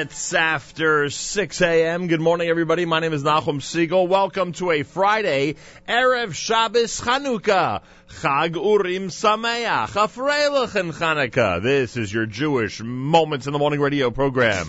minutes after 6 a.m. Good morning, everybody. My name is Nachum Segal. Welcome to a Friday, Erev Shabbos Chanukah. Chag Urim Sameach, Afreilach and Chanukah. This is your Jewish Moments in the Morning radio program.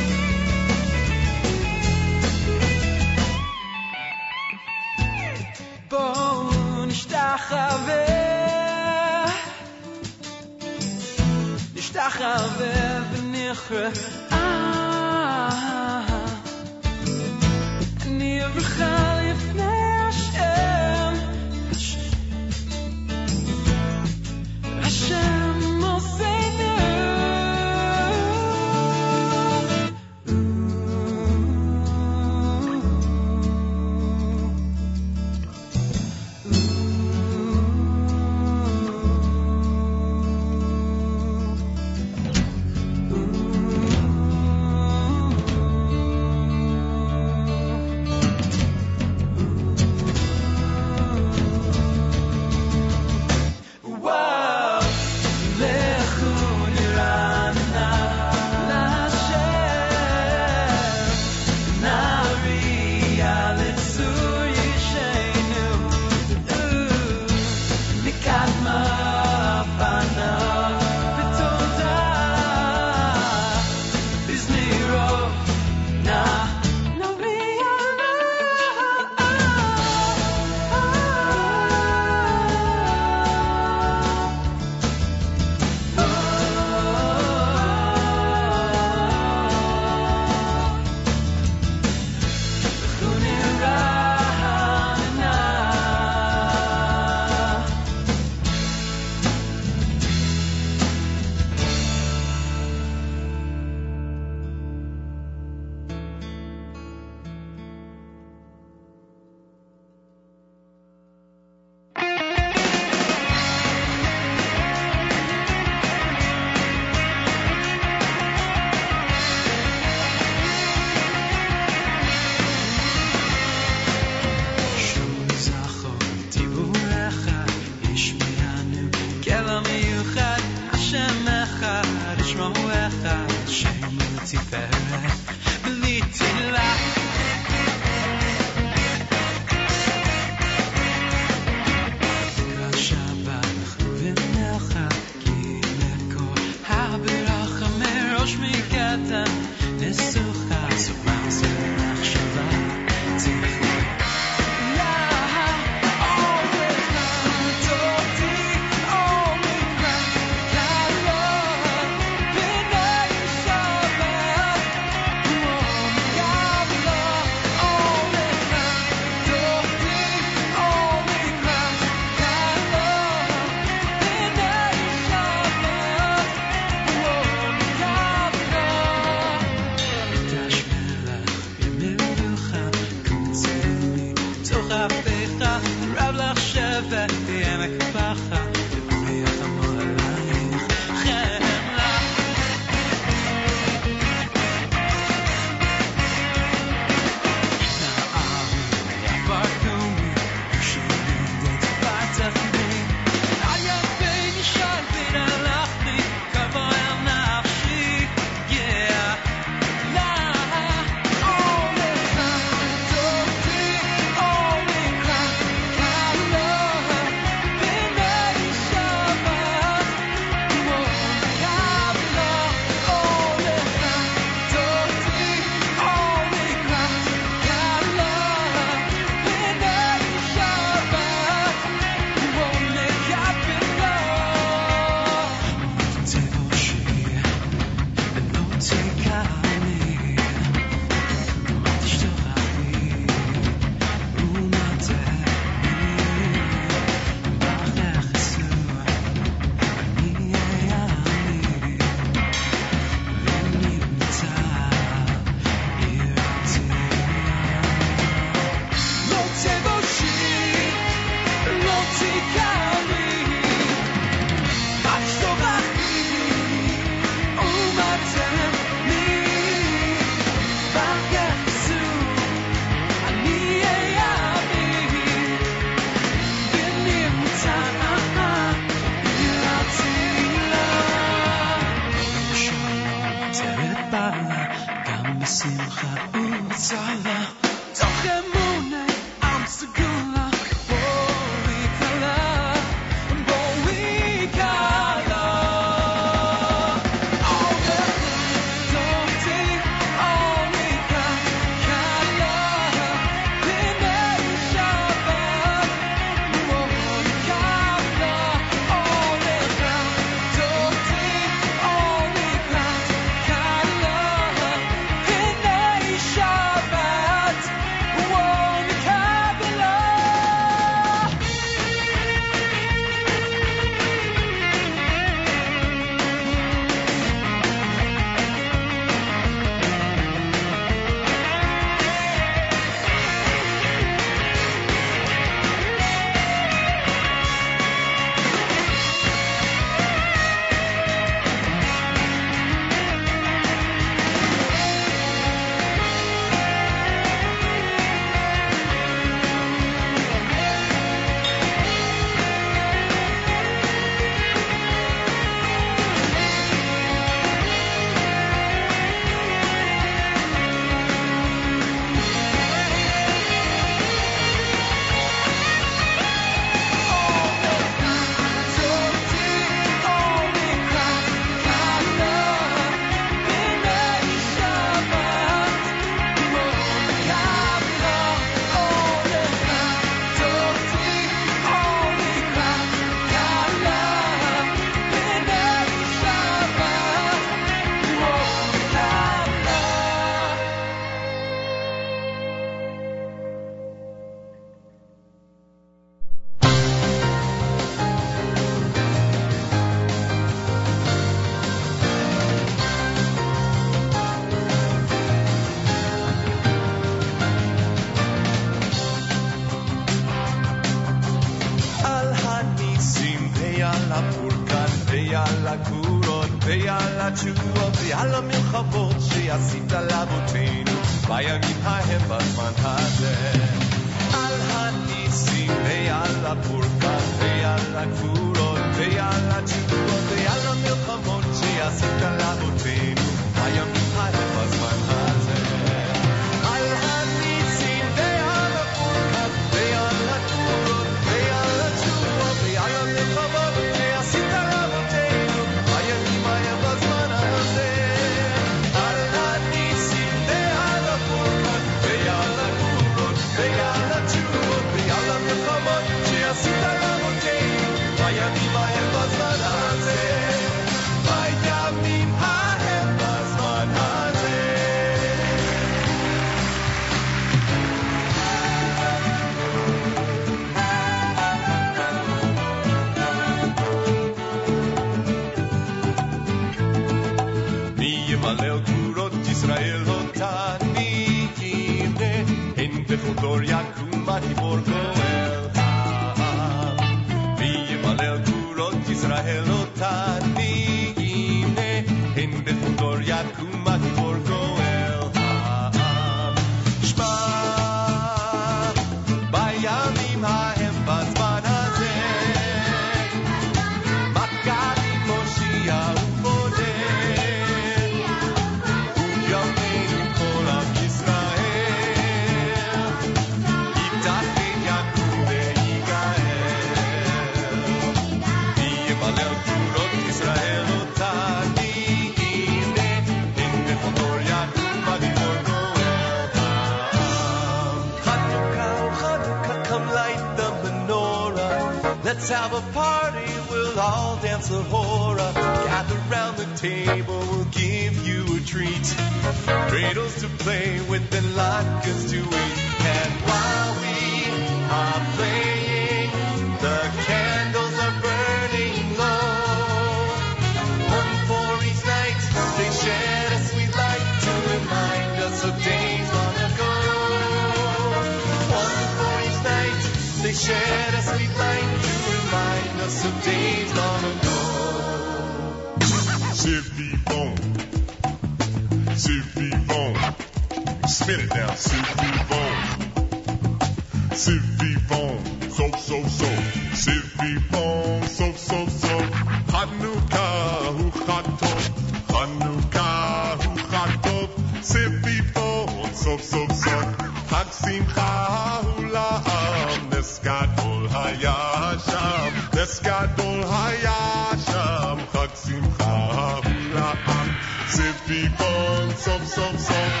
bone. So, so,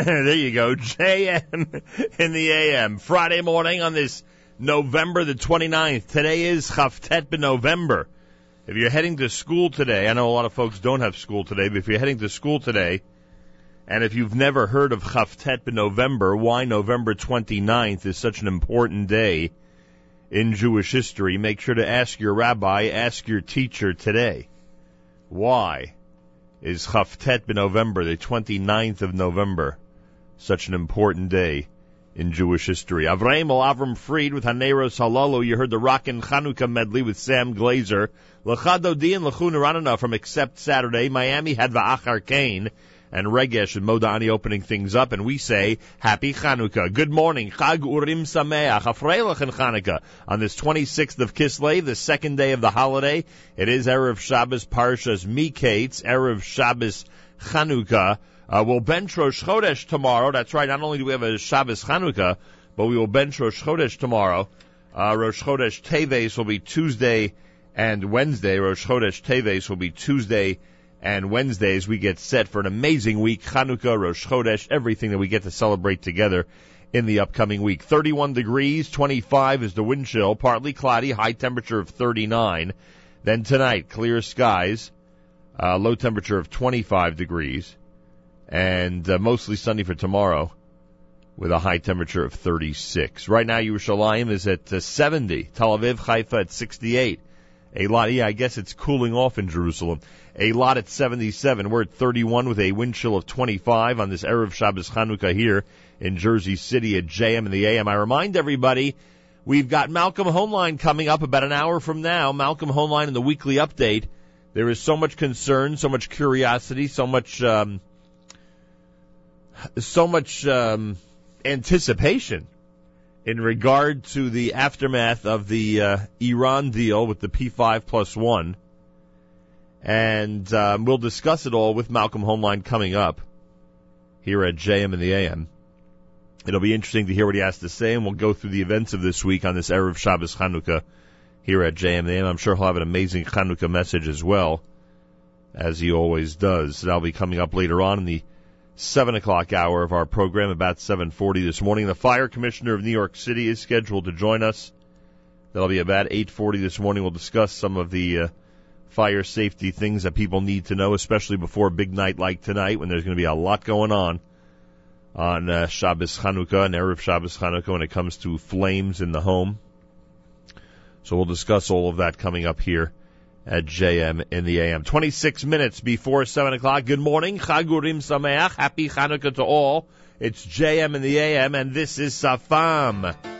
there you go, JM in the AM. Friday morning on this November the 29th. Today is Chaftet bin November. If you're heading to school today, I know a lot of folks don't have school today, but if you're heading to school today, and if you've never heard of Chaftet November, why November 29th is such an important day in Jewish history, make sure to ask your rabbi, ask your teacher today. Why is Chaftet November, the 29th of November. Such an important day in Jewish history. Avram Avram Fried with Haneros Halalu. You heard the Rockin' Chanukah medley with Sam Glaser. Lachadodi and Lachun from Except Saturday. Miami had Va'achar Kane and Regesh and Modani opening things up, and we say Happy Chanukah. Good morning, Chag Urim Sameach, Afreilach and Chanukah on this 26th of Kislev, the second day of the holiday. It is Erev Shabbos Parshas Miketz, Erev Shabbos Chanukah. Uh, we'll bench Rosh Chodesh tomorrow. That's right. Not only do we have a Shabbos Chanukah, but we will bench Rosh Chodesh tomorrow. Uh, Rosh Chodesh Teves will be Tuesday and Wednesday. Rosh Chodesh Teves will be Tuesday and Wednesdays. We get set for an amazing week. Chanukah, Rosh Chodesh, everything that we get to celebrate together in the upcoming week. 31 degrees, 25 is the wind chill, partly cloudy, high temperature of 39. Then tonight, clear skies, uh, low temperature of 25 degrees and uh, mostly sunny for tomorrow with a high temperature of 36. Right now, Yerushalayim is at uh, 70. Tel Aviv, Haifa at 68. Eilat, yeah, I guess it's cooling off in Jerusalem. Eilat at 77. We're at 31 with a wind chill of 25 on this Erev Shabbos Chanukah here in Jersey City at JM and the AM. I remind everybody, we've got Malcolm Hoenlein coming up about an hour from now. Malcolm Hoenlein in the weekly update. There is so much concern, so much curiosity, so much, um, so much um, anticipation in regard to the aftermath of the uh, Iran deal with the P5 plus one. And um, we'll discuss it all with Malcolm Hoenlein coming up here at JM and the AM. It'll be interesting to hear what he has to say, and we'll go through the events of this week on this Erev Shabbos Chanukah here at JM and the AM. I'm sure he'll have an amazing Chanukah message as well, as he always does. That'll be coming up later on in the seven o'clock hour of our program, about 7:40 this morning. The fire commissioner of New York City is scheduled to join us. That'll be about 8:40 this morning. We'll discuss some of the uh, fire safety things that people need to know, especially before a big night like tonight, when there's going to be a lot going on on uh, Shabbos Chanukah and erev Shabbos Chanukah when it comes to flames in the home. So we'll discuss all of that coming up here at JM in the AM. 26 minutes before 7 o'clock. Good morning. Chagurim Sameach. Happy Chanukah to all. It's JM in the AM, and this is Safam.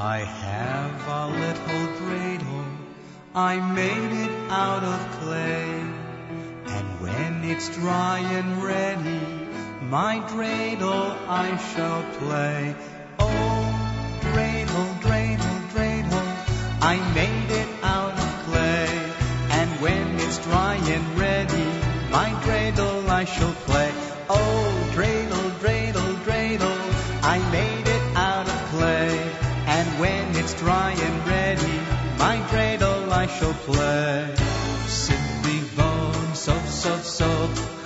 I have a little dreidel, I made it out of clay. And when it's dry and ready, my dreidel I shall play. Oh, dreidel, dreidel, dreidel, I made it out of clay. And when it's dry and ready, my dreidel I shall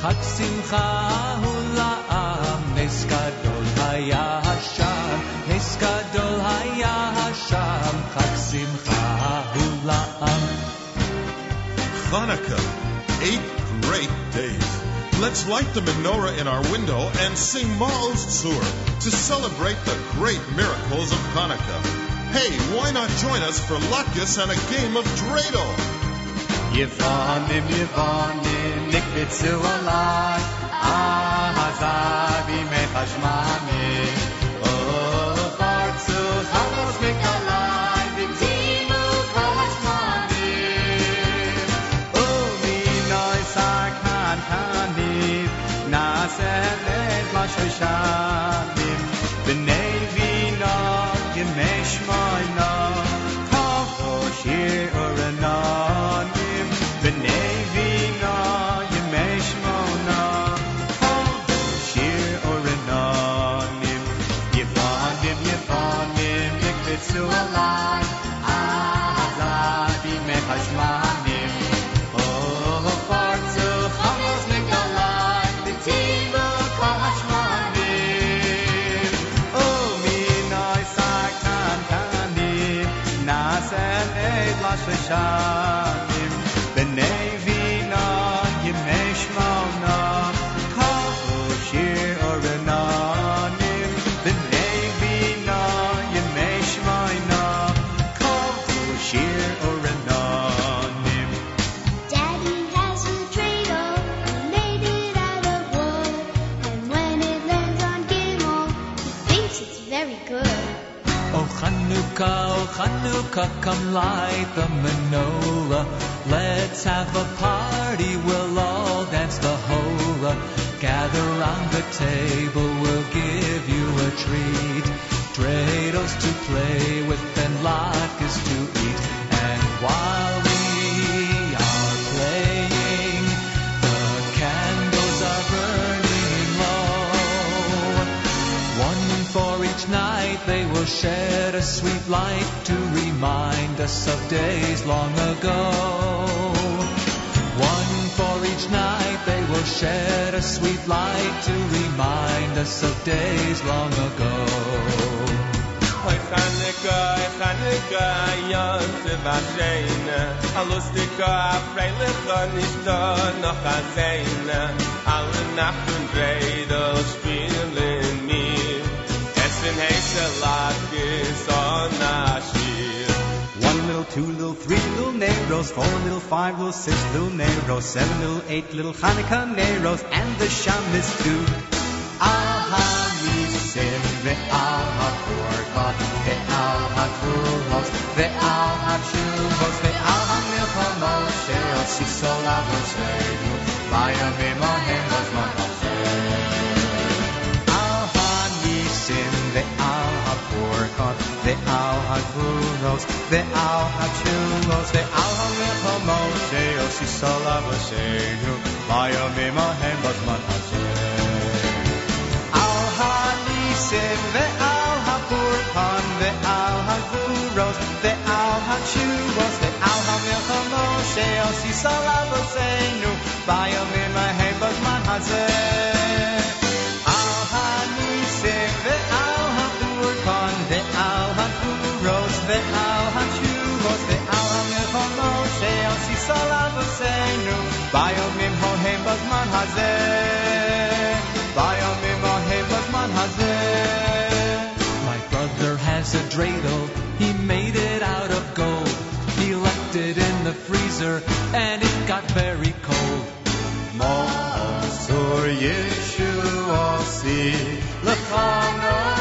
sov, Chag simcha hula'am, Nes gadol haya Hasham, Nes gadol haya Hasham, Chag simcha hula'am. Hanukkah, eight great days. Let's light the menorah in our window and sing Maoz Tzur to celebrate the great miracles of Hanukkah. Hey, why not join us for latkes and a game of dreidel? Yevanim, Yevanim, nikbitzu alai, ahazavi mechashmami. Come light the menorah. Let's have a party, we'll all dance the hora. Gather round the table, we'll give you a treat. Dreidels to play with and latkes to eat. And while shed a sweet light to remind us of days long ago. One for each night they will shed a sweet light to remind us of days long ago. Alustika, Freilicha, Nishta, noch Alle Nacht und spielen two little, three little Neros, four little, five little, six little Neros, seven little, eight little Hanukkah Neros, and the Shabbos too. Al ha-nisim ve'al ha-korkot ve'al ha-trumos ve'al ha-tshuvos ve'al ha-milchamos she'el sisol avosenu vayamim ahem ha-korkot ve'al ha-trumos ve'al ha-tshuvos ve'al ha-milchamos she'el sisol avosenu vayamim ahem b'zman hazeh. Al hanisim ve'al hapurkan ve'al haguros ve'al hachuvos ve'al hamilchamos she'el sisal avoseinu vayomim ahem ביומים ההם בזמן הזה, ביומים ההם בזמן הזה. My brother has a dreidel, he made it out of gold. He left it in the freezer and it got very cold. Ma'asur Yeshua si l'chana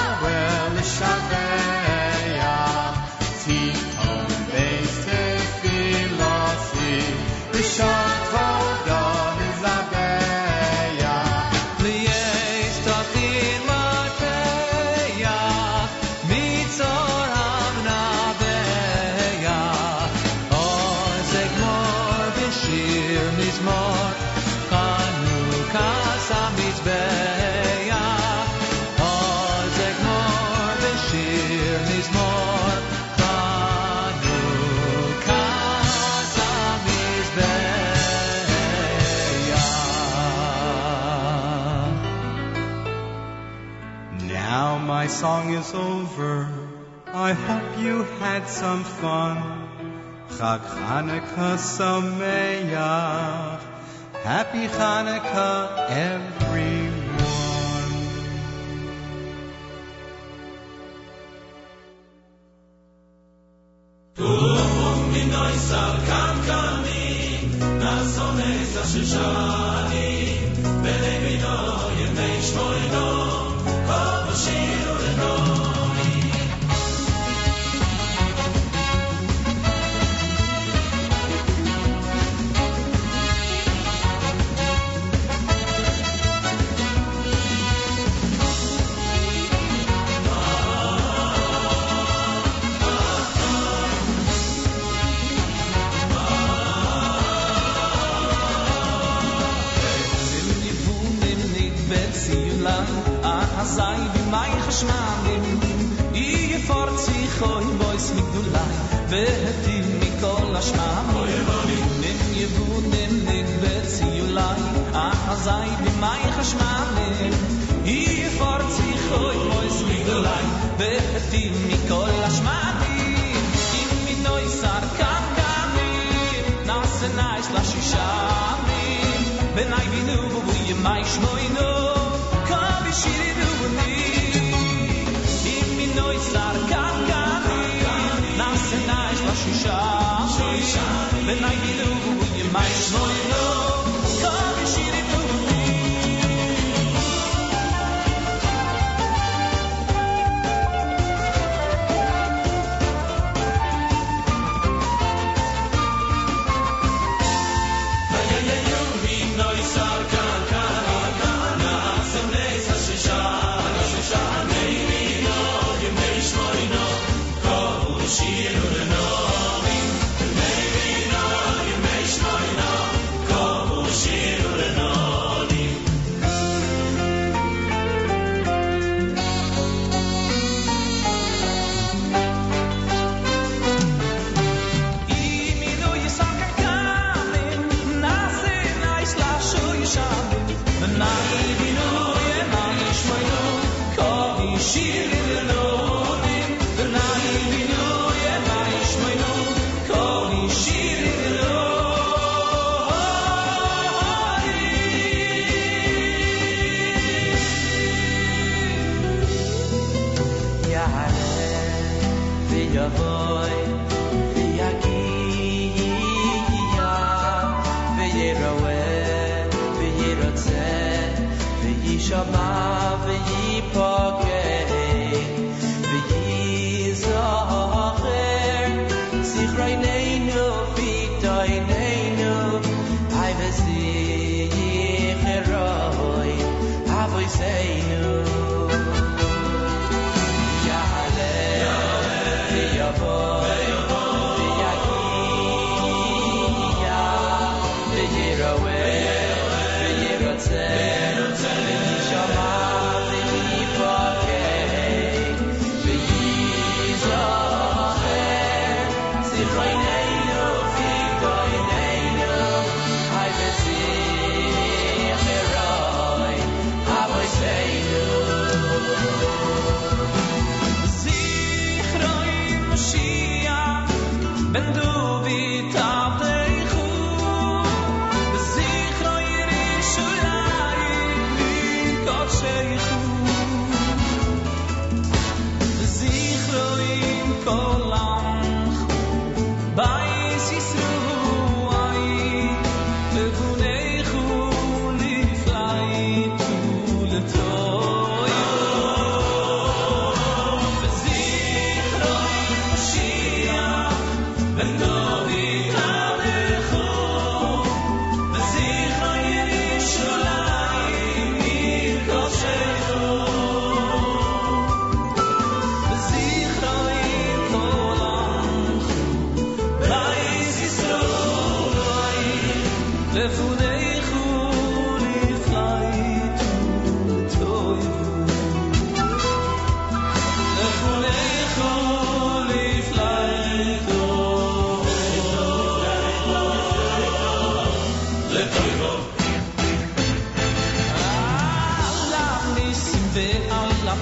was over, I hope you had some fun. Chag Hanukkah Sameach. Happy Hanukkah, everyone.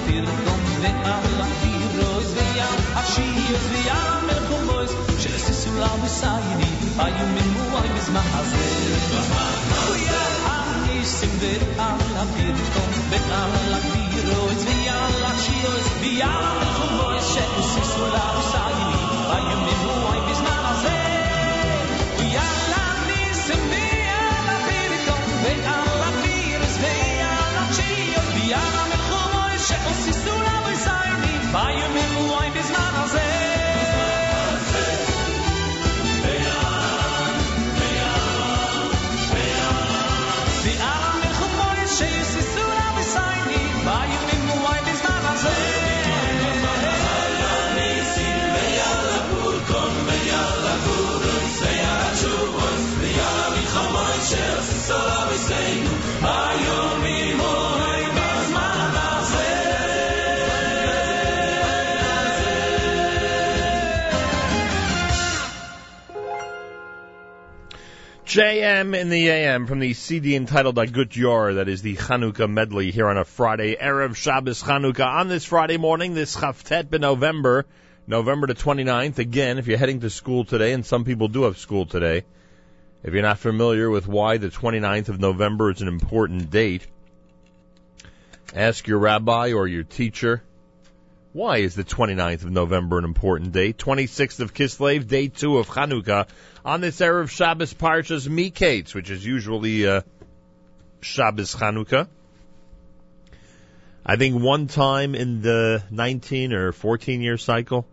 pirkom ve'ala ir rozviya afshi yozviya merchovois she'esisu la misayni ayu min muay bizman hazel ya anisim ve'ala pirkom ve'ala ir rozviya afshi yozviya merchovois she'esisu la misayni ayu min muay JM in the AM from the CD entitled uh, Agut Yor, that is the Chanukah medley here on a Friday, Erev Shabbos Chanukah. On this Friday morning, this Chavtet ben November, November the 29th. Again, if you're heading to school today, and some people do have school today, if you're not familiar with why the 29th of November is an important date, ask your rabbi or your teacher. Why is the 29th of November an important date? 26th of Kislev, day two of Chanukah. On this Erev Shabbos Parshas Miketz, which is usually uh, Shabbos Chanukah. I think one time in the 19 or 14 year cycle,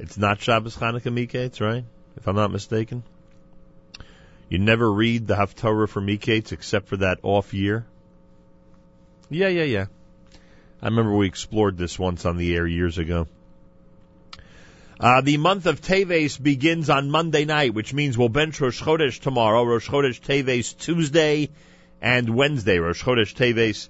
it's not Shabbos Chanukah Miketz, right? If I'm not mistaken. You never read the Haftorah for Miketz except for that off year. Yeah, yeah, yeah. I remember we explored this once on the air years ago. Uh, the month of Teves begins on Monday night, which means we'll bench Rosh Chodesh tomorrow, Rosh Chodesh Teves Tuesday and Wednesday. Rosh Chodesh Teves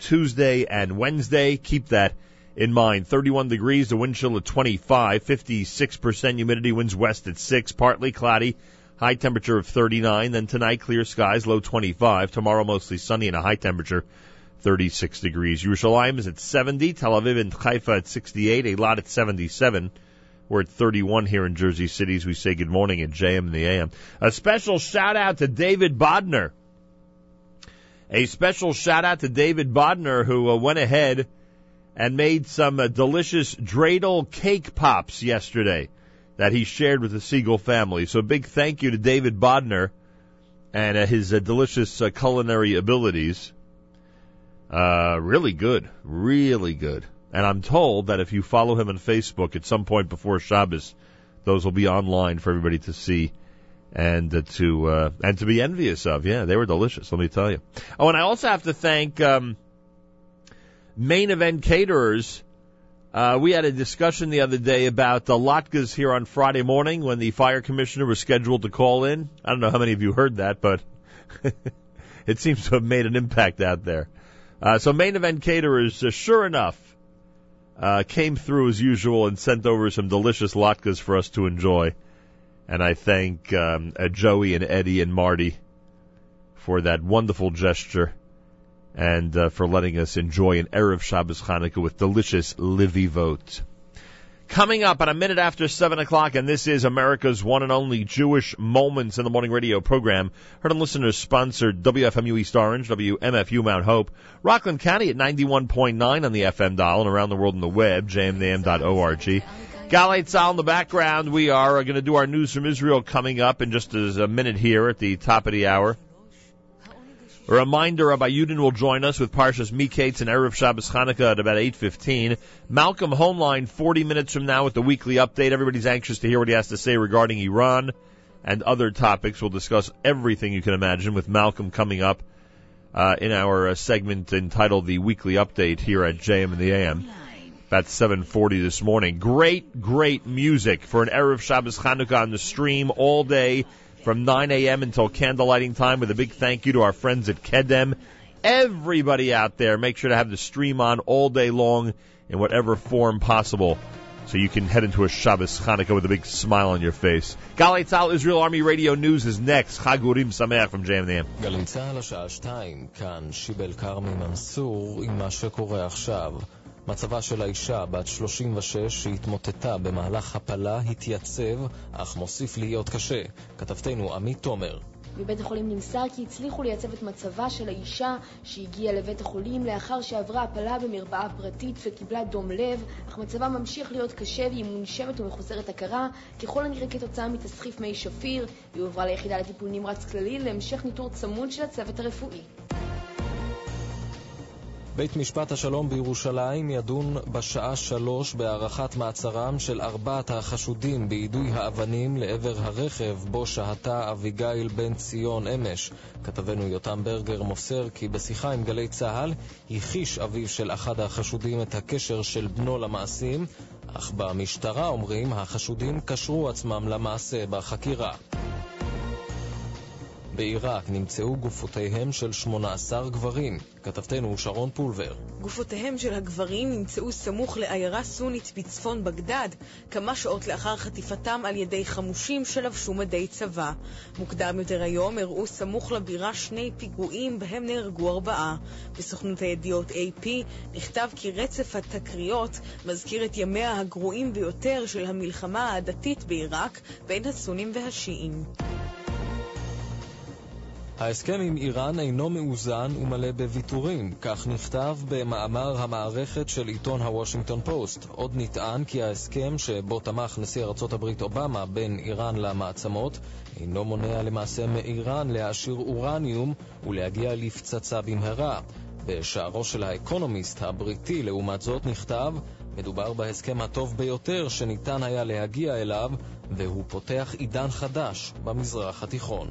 Tuesday and Wednesday. Keep that in mind. 31 degrees, the wind chill at 25, 56% humidity, winds west at 6, partly cloudy, high temperature of 39. Then tonight, clear skies, low 25. Tomorrow, mostly sunny and a high temperature 36 degrees. Yerushalayim is at 70, Tel Aviv and Haifa at 68, Eilat at 77. We're at 31 here in Jersey City as we say good morning at JM and the AM. A special shout out to David Bodner. A special shout out to David Bodner who uh, went ahead and made some uh, delicious dreidel cake pops yesterday that he shared with the Segal family. So a big thank you to David Bodner and uh, his uh, delicious uh, culinary abilities. Uh, really good, really good. And I'm told that if you follow him on Facebook at some point before Shabbos, those will be online for everybody to see and uh, to uh, and to be envious of. Yeah, they were delicious. Let me tell you. Oh, and I also have to thank um, main event caterers. Uh, we had a discussion the other day about the latkes here on Friday morning when the fire commissioner was scheduled to call in. I don't know how many of you heard that, but it seems to have made an impact out there. Uh, so main event caterers, uh, sure enough, uh, came through as usual and sent over some delicious latkes for us to enjoy. And I thank um, uh, Joey and Eddie and Marty for that wonderful gesture and uh, for letting us enjoy an Erev Shabbos Chanukah with delicious levivot. Coming up at a minute after 7 o'clock, and this is America's one and only Jewish Moments in the Morning radio program. Heard on listeners sponsored WFMU East Orange, WMFU Mount Hope, Rockland County at 91.9 on the FM dial and around the world on the web, jmnam.org. Galei Tzahal in the background. We are going to do our news from Israel coming up in just a minute here at the top of the hour. A reminder, Rabbi Yudin will join us with Parshas Miketz and Erev Shabbos Chanukah at about 8.15. Malcolm Hoenlein 40 minutes from now with the weekly update. Everybody's anxious to hear what he has to say regarding Iran and other topics. We'll discuss everything you can imagine with Malcolm coming up uh, in our uh, segment entitled The Weekly Update here at JM and the AM. About 7.40 this morning. Great, great music for an Erev Shabbos Chanukah on the stream all day from 9 a.m. until candlelighting time with a big thank you to our friends at Kedem. Everybody out there, make sure to have the stream on all day long in whatever form possible so you can head into a Shabbos Hanukkah with a big smile on your face. Galei Tzahal Israel Army Radio News is next. Chag Urim Sameach from JMNM. מצבה של האישה, בת 36, שהתמוטטה במהלך הפלה, התייצב, אך מוסיף להיות קשה. כתבתנו עמית תומר. מבית החולים נמסר כי הצליחו לייצב את מצבה של האישה שהגיעה לבית החולים לאחר שעברה הפלה במרפאה פרטית וקיבלה דום לב, אך מצבה ממשיך להיות קשה והיא מונשמת ומחוסרת הכרה, ככל הנראה כתוצאה מתסחיף מי שפיר. היא הועברה ליחידה לטיפול נמרץ כללי להמשך ניטור צמוד של הצוות הרפואי. בית משפט השלום בירושלים ידון בשעה שלוש בהארכת מעצרם של ארבעת החשודים ביידוי האבנים לעבר הרכב בו שהתה אביגיל בן ציון אמש. כתבנו יותם ברגר מוסר כי בשיחה עם גלי צה"ל הכחיש אביו של אחד החשודים את הקשר של בנו למעשים, אך במשטרה אומרים החשודים קשרו עצמם למעשה בחקירה. בעיראק נמצאו גופותיהם של 18 גברים. כתבתנו שרון פולבר. גופותיהם של הגברים נמצאו סמוך לעיירה סונית בצפון בגדד, כמה שעות לאחר חטיפתם על ידי חמושים שלבשו מדי צבא. מוקדם יותר היום הראו סמוך לבירה שני פיגועים בהם נהרגו ארבעה. בסוכנות הידיעות AP נכתב כי רצף התקריות מזכיר את ימיה הגרועים ביותר של המלחמה העדתית בעיראק בין הסונים והשיעים. ההסכם עם איראן אינו מאוזן ומלא בוויתורים, כך נכתב במאמר המערכת של עיתון הוושינגטון פוסט. עוד נטען כי ההסכם שבו תמך נשיא ארצות הברית אובמה בין איראן למעצמות אינו מונע למעשה מאיראן להעשיר אורניום ולהגיע לפצצה במהרה. בשערו של האקונומיסט הבריטי, לעומת זאת, נכתב מדובר בהסכם הטוב ביותר שניתן היה להגיע אליו, והוא פותח עידן חדש במזרח התיכון.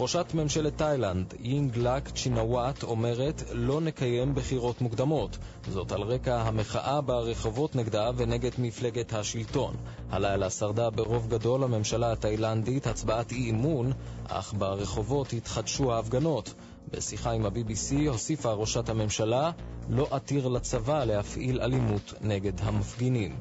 ראשת ממשלת תאילנד, יינגלק צ'ינוואט, אומרת לא נקיים בחירות מוקדמות. זאת על רקע המחאה ברחובות נגדה ונגד מפלגת השלטון. הלילה שרדה ברוב גדול הממשלה התאילנדית הצבעת אי אמון, אך ברחובות התחדשו ההפגנות. בשיחה עם ה-BBC הוסיפה ראשת הממשלה לא עתיר לצבא להפעיל אלימות נגד המפגינים.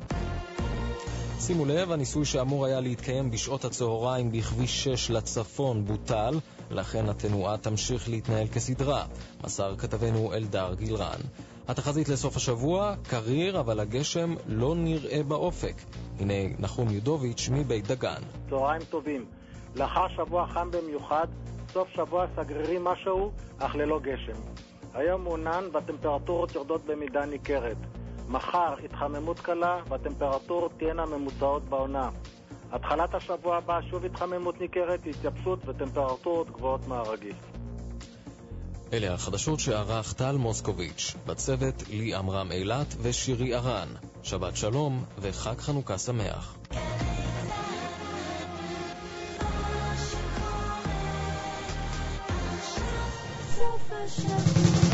שימו לב, הניסוי שאמור היה להתקיים בשעות הצהריים בכביש 6 לצפון בוטל, לכן התנועה תמשיך להתנהל כסדרה, מסר כתבנו אלדר גילרן. התחזית לסוף השבוע, קריר, אבל הגשם לא נראה באופק. הנה נחום יודוביץ' מבית דגן. צהריים טובים. לאחר שבוע חם במיוחד, סוף שבוע סגרירי משהו, אך ללא גשם. היום מעונן והטמפרטורות יורדות במידה ניכרת. מחר התחממות קלה והטמפרטורות תהיינה ממוצעות בעונה. התחלת השבוע הבא שוב התחממות ניכרת, התייבשות וטמפרטורות גבוהות מהרגיל. אלה החדשות שערך טל מוסקוביץ', בצוות לי עמרם אילת ושירי ארן. שבת שלום וחג חנוכה שמח. ברוך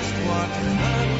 just what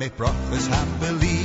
make brachas happily.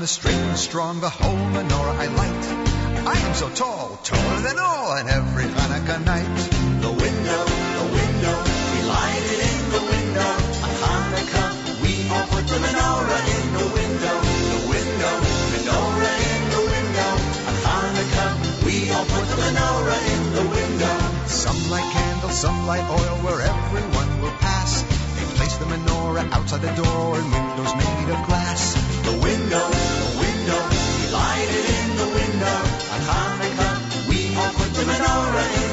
The straight and strong, the whole menorah I light. I am so tall, taller than all, and every Hanukkah night. The window, the window, we light it in the window. On Hanukkah, we all put the menorah in the window. The window, menorah in the window. On Hanukkah, we all put the menorah in the window. Some light candles, some light oil, where everyone will pass. They place the menorah outside the door in windows made of glass. The window, put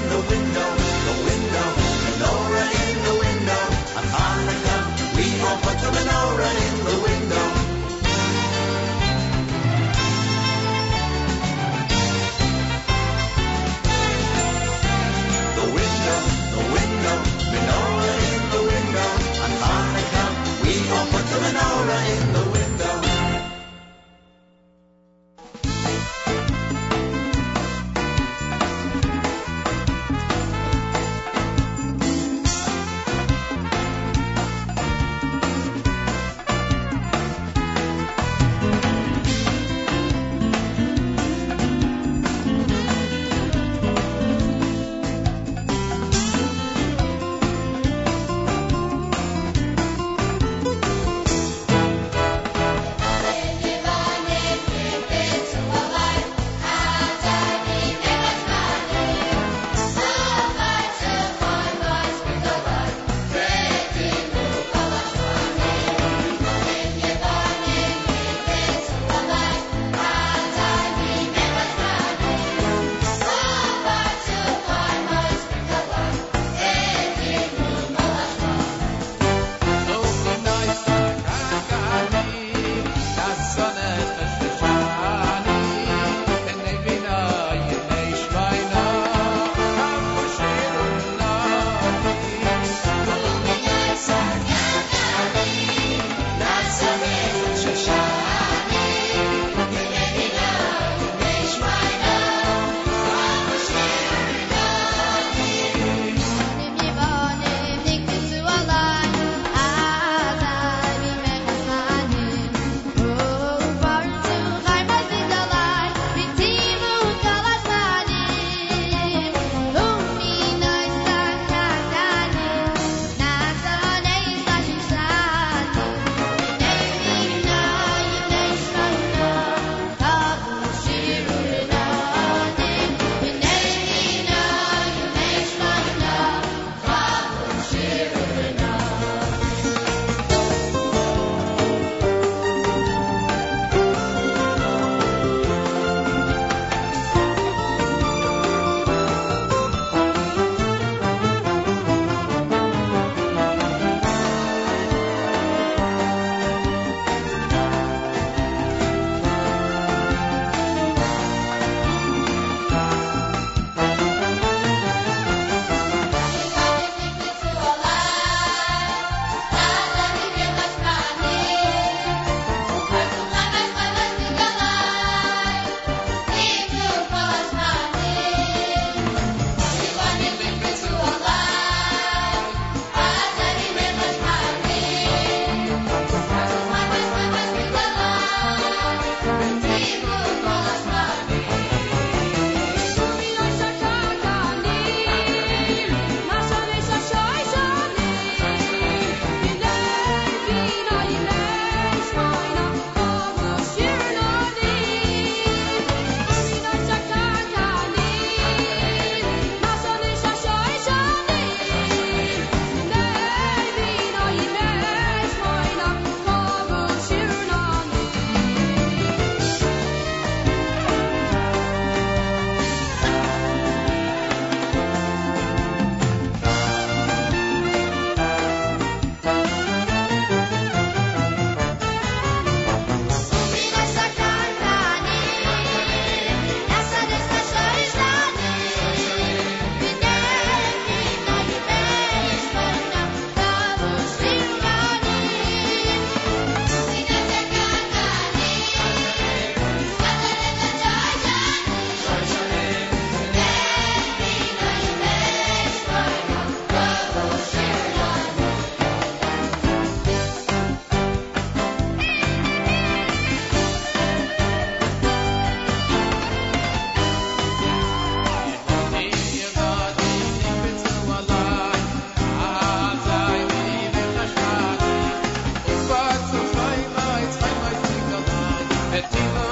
If you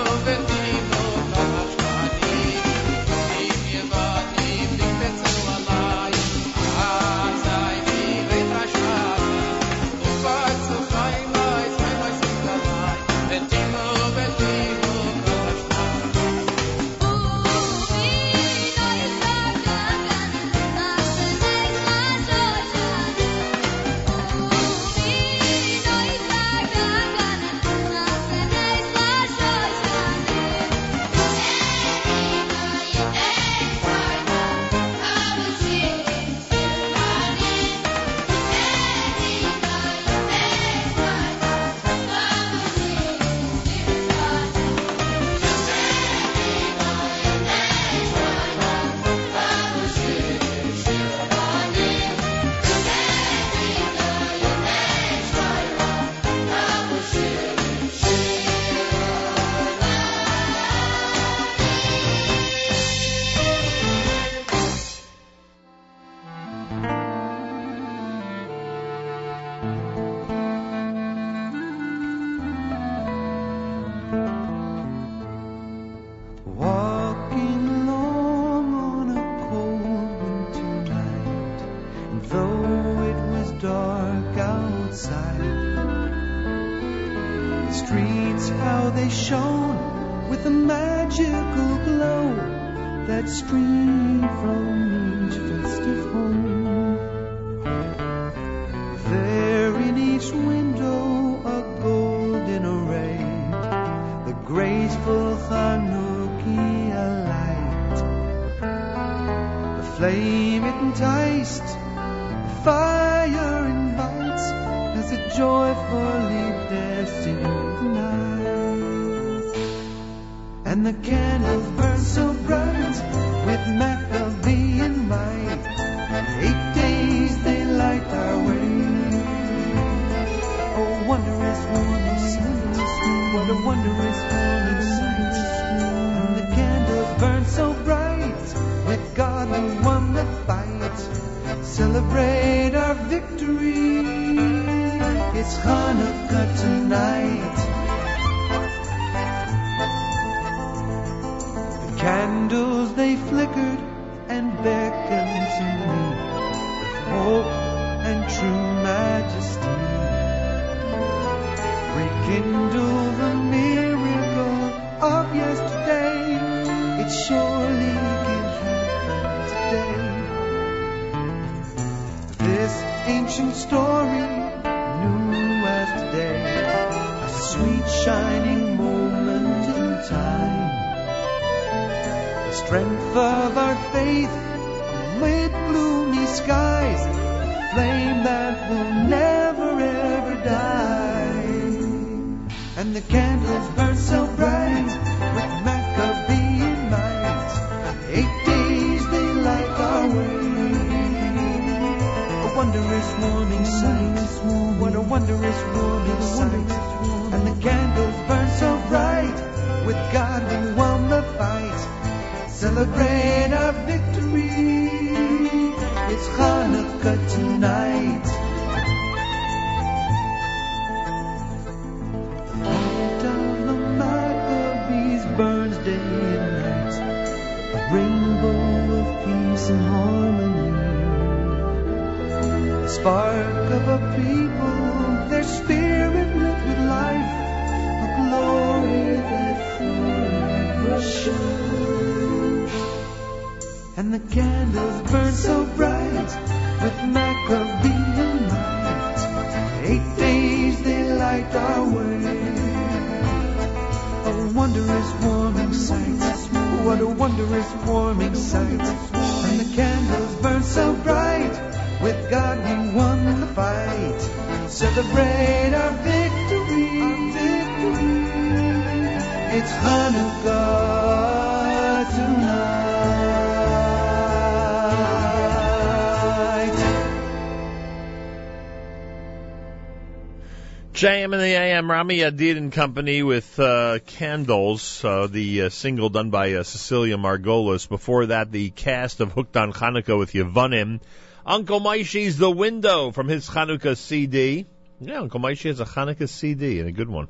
JM and the AM, Rami Adid and Company with uh, Candles, uh, the uh, single done by uh, Cecilia Margolis. Before that, the cast of Hooked on Hanukkah with Yevanim. Uncle Moishy's The Window from his Hanukkah CD. Yeah, Uncle Moishy has a Hanukkah CD and a good one.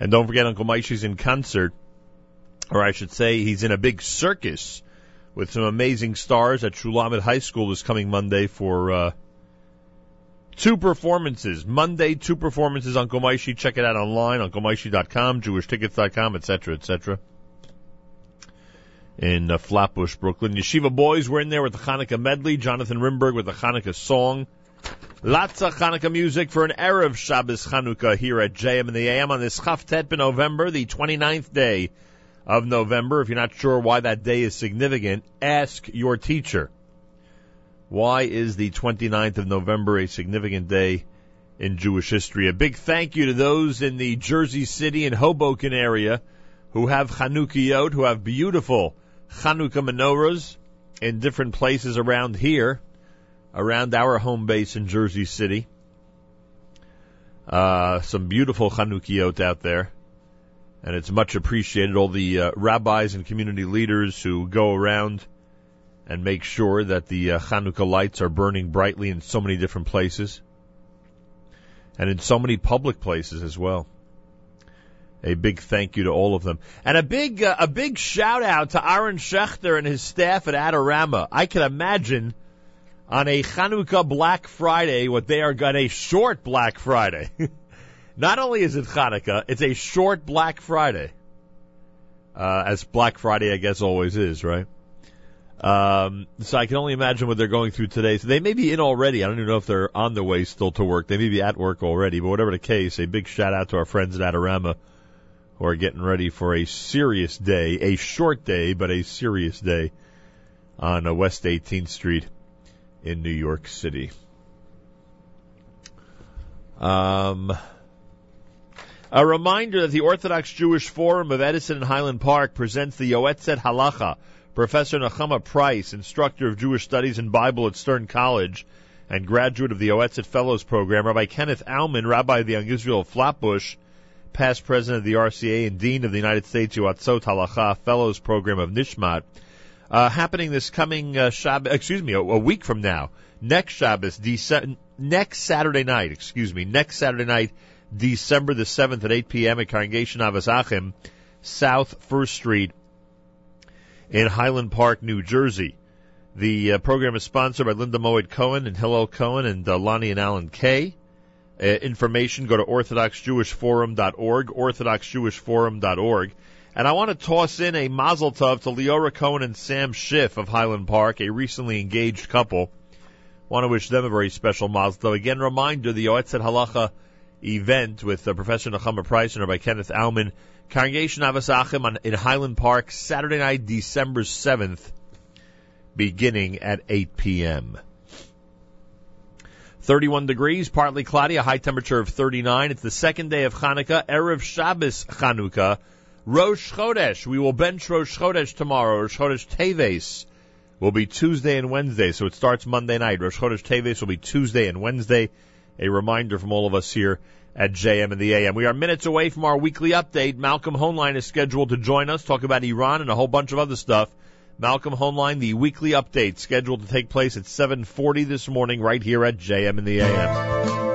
And don't forget, Uncle Moishy's in concert, or I should say, he's in a big circus with some amazing stars at Shulamit High School this coming Monday for uh, two performances. Monday, two performances. Uncle Moishy, check it out online, unclemoishy.com, jewishtickets.com, etc., etc. In uh, Flatbush, Brooklyn. Yeshiva Boys were in there with the Hanukkah medley. Jonathan Rimberg with the Hanukkah song. Lots of Hanukkah music for an Erev Shabbos Hanukkah here at JM and the AM on this Chaftet in November, the 29th day of November. If you're not sure why that day is significant, ask your teacher. Why is the 29th of November a significant day in Jewish history? A big thank you to those in the Jersey City and Hoboken area who have Chanukiot, who have beautiful Chanukah menorahs in different places around here, around our home base in Jersey City. Uh, some beautiful Chanukiot out there. And it's much appreciated. All the uh, rabbis and community leaders who go around and make sure that the uh, Hanukkah lights are burning brightly in so many different places and in so many public places as well. A big thank you to all of them, and a big uh, a big shout out to Aaron Schechter and his staff at Adorama. I can imagine on a Hanukkah Black Friday what they are got a short Black Friday. Not only is it Hanukkah, it's a short Black Friday, uh, as Black Friday I guess always is, right? Um, so I can only imagine what they're going through today. So they may be in already. I don't even know if they're on the way still to work. They may be at work already. But whatever the case, a big shout out to our friends at Adorama who are getting ready for a serious day, a short day, but a serious day on uh, West 18th Street in New York City. Um, a reminder that the Orthodox Jewish Forum of Edison and Highland Park presents the Yoetzet Halacha. Professor Nechama Price, instructor of Jewish Studies and Bible at Stern College and graduate of the Yoetzet Fellows Program, Rabbi Kenneth Auman, Rabbi of the Young Israel Flatbush, past president of the RCA and dean of the United States Yoatzot Halacha Fellows Program of Nishmat, uh, happening this coming uh, excuse me, a, a week from now, next Shabbos, Dece- next Saturday night, excuse me, next Saturday night, December the 7th at 8 p.m. at Congregation Ahavas Achim, South First Street in Highland Park, New Jersey. The uh, program is sponsored by Linda Moed Cohen and Hillel Cohen and uh, Lonnie and Alan Kay. Uh, information, go to orthodoxjewishforum.org, orthodoxjewishforum.org. And I want to toss in a mazel tov to Leora Cohen and Sam Schiff of Highland Park, a recently engaged couple. Want to wish them a very special mazel tov. Again, reminder, the Yoetzet Halacha event with uh, Professor Nechama Price and Rabbi Kenneth Auman, Congregation Ahavas Achim in Highland Park, Saturday night, December 7th, beginning at 8 p.m. 31 degrees, partly cloudy, a high temperature of 39. It's the second day of Hanukkah, Erev Shabbos Chanukah, Rosh Chodesh. We will bench Rosh Chodesh tomorrow. Rosh Chodesh Teves will be Tuesday and Wednesday, so it starts Monday night. Rosh Chodesh Teves will be Tuesday and Wednesday. A reminder from all of us here at JM and the AM. We are minutes away from our weekly update. Malcolm Hoenlein is scheduled to join us, talk about Iran and a whole bunch of other stuff. Malcolm Hoenlein, the weekly update scheduled to take place at 7:40 this morning right here at JM and the AM.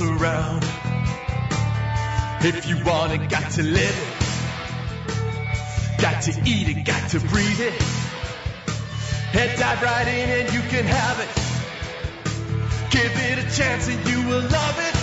mess around. If you want it, got to live it. Got to eat it, got to breathe it. Head dive right in and you can have it. Give it a chance and you will love it.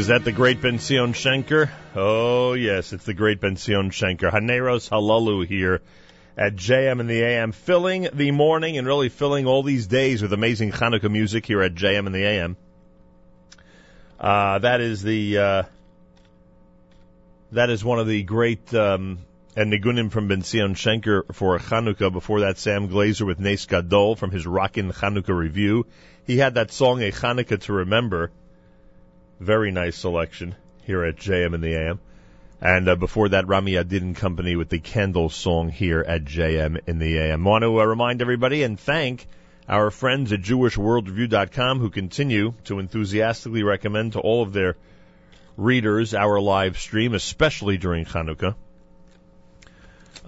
Is that the great Ben Zion Shenker? Oh, yes, it's the great Ben Zion Shenker. Haneros Halalu here at JM in the AM, filling the morning and really filling all these days with amazing Hanukkah music here at JM in the AM. Uh, that is the uh, that is one of the great um, and nigunim from Ben Zion Shenker for Hanukkah. Before that, Sam Glaser with Nes Gadol from his Rockin' Hanukkah review. He had that song A Hanukkah to Remember. Very nice selection here at JM in the AM. And uh, before that, Rami Adid and Company with the Candle song here at JM in the AM. I want to uh, remind everybody and thank our friends at JewishWorldReview.com who continue to enthusiastically recommend to all of their readers our live stream, especially during Hanukkah.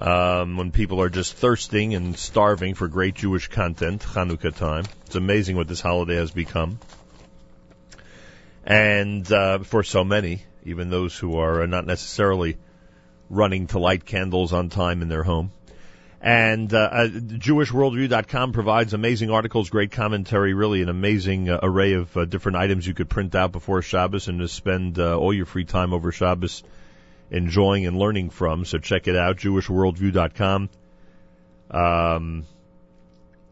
Um, when people are just thirsting and starving for great Jewish content, Hanukkah time. It's amazing what this holiday has become and uh, for so many, even those who are not necessarily running to light candles on time in their home. And uh, uh, JewishWorldView.com provides amazing articles, great commentary, really an amazing uh, array of uh, different items you could print out before Shabbos and to spend uh, all your free time over Shabbos enjoying and learning from. So check it out, JewishWorldView.com. Um,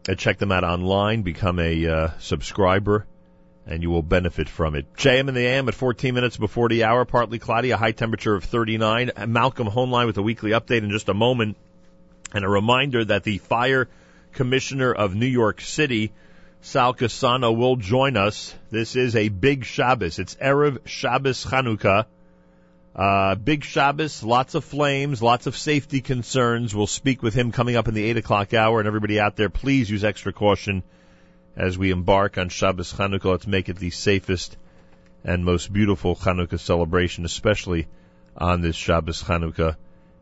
uh, check them out online, become a uh, subscriber and you will benefit from it. JM in the AM at 14 minutes before the hour, partly cloudy, a high temperature of 39. Malcolm Hoenlein with a weekly update in just a moment. And a reminder that the fire commissioner of New York City, Sal Cassano, will join us. This is a big Shabbos. It's Erev Shabbos Chanukah. Uh, big Shabbos, lots of flames, lots of safety concerns. We'll speak with him coming up in the 8 o'clock hour. And everybody out there, please use extra caution as we embark on Shabbos Chanukah. Let's make it the safest and most beautiful Chanukah celebration, especially on this Shabbos Chanukah.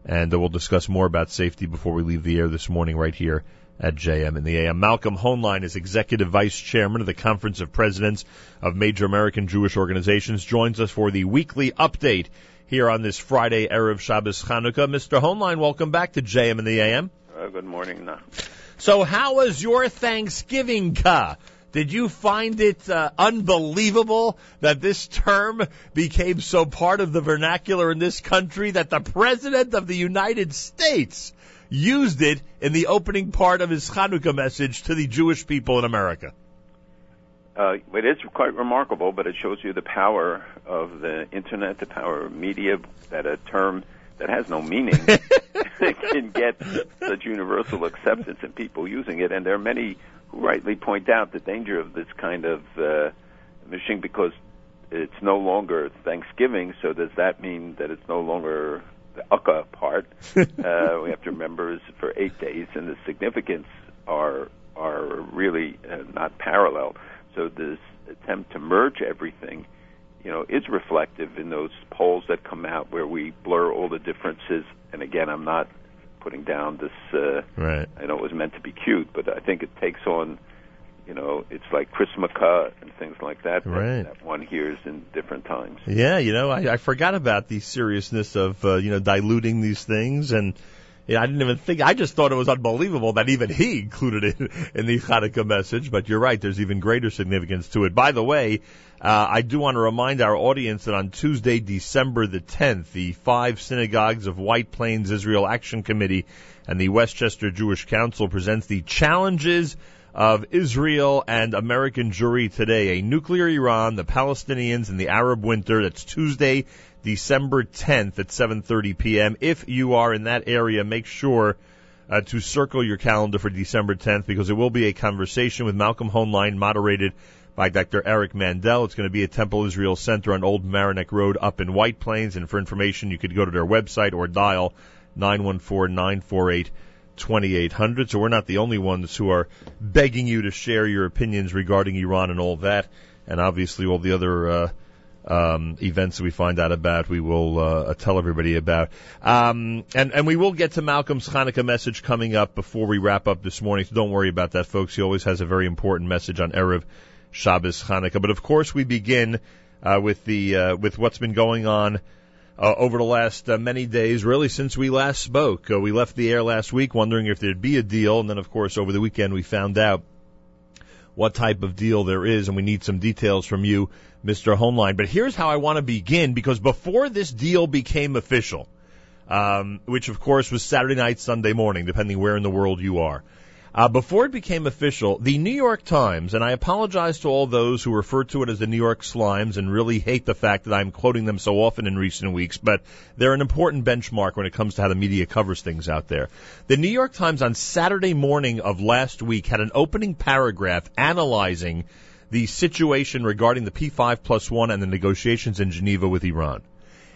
And we'll discuss more about safety before we leave the air this morning right here at JM in the AM. Malcolm Hoenlein is Executive Vice Chairman of the Conference of Presidents of Major American Jewish Organizations, joins us for the weekly update here on this Friday, Erev Shabbos Chanukah. Mr. Hoenlein, welcome back to JM in the AM. Uh, good morning. So, how was your Thanksgivukkah? Did you find it uh, unbelievable that this term became so part of the vernacular in this country that the President of the United States used it in the opening part of his Hanukkah message to the Jewish people in America? Uh, it is quite remarkable, but it shows you the power of the internet, the power of media, that a term that has no meaning can get such universal acceptance and people using it. And there are many who rightly point out the danger of this kind of uh, mishing because it's no longer Thanksgiving. So does that mean that it's no longer the Ukkah part? uh, we have to remember is for eight days, and the significance are are really uh, not parallel. So this attempt to merge everything you know, is reflective in those polls that come out where we blur all the differences. And again, I'm not putting down this. Uh, right. I know it was meant to be cute, but I think it takes on. You know, it's like Christmaka and things like that, right. that, that one hears in different times. Yeah, you know, I, I forgot about the seriousness of uh, you know diluting these things and. Yeah, I didn't even think. I just thought it was unbelievable that even he included it in the Hanukkah message. But you're right. There's even greater significance to it. By the way, uh, I do want to remind our audience that on Tuesday, December the 10th, the five synagogues of White Plains Israel Action Committee and the Westchester Jewish Council presents the challenges of Israel and American Jewry today. A nuclear Iran, the Palestinians, and the Arab winter. That's Tuesday, December 10th at 7:30 p.m. If you are in that area, make sure uh, to circle your calendar for December 10th because there will be a conversation with Malcolm Hoenlein moderated by Dr. Eric Mandel. It's going to be at Temple Israel Center on Old Mamaroneck Road up in White Plains. And for information, you could go to their website or dial 914-948-2800. So we're not the only ones who are begging you to share your opinions regarding Iran and all that. And obviously all the other, uh, um, events that we find out about, we will uh, tell everybody about. Um, and and we will get to Malcolm's Hanukkah message coming up before we wrap up this morning. So don't worry about that, folks. He always has a very important message on erev Shabbos Hanukkah. But of course, we begin uh, with the uh, with what's been going on. Uh, over the last uh, many days, really since we last spoke, uh, we left the air last week wondering if there'd be a deal, and then of course over the weekend we found out what type of deal there is, and we need some details from you, Mr. Hoenlein. But here's how I want to begin, because before this deal became official, um, which of course was Saturday night, Sunday morning, depending where in the world you are, uh, before it became official, the New York Times, and I apologize to all those who refer to it as the New York Slimes and really hate the fact that I'm quoting them so often in recent weeks, but they're an important benchmark when it comes to how the media covers things out there. The New York Times on Saturday morning of last week had an opening paragraph analyzing the situation regarding the P5 plus one and the negotiations in Geneva with Iran.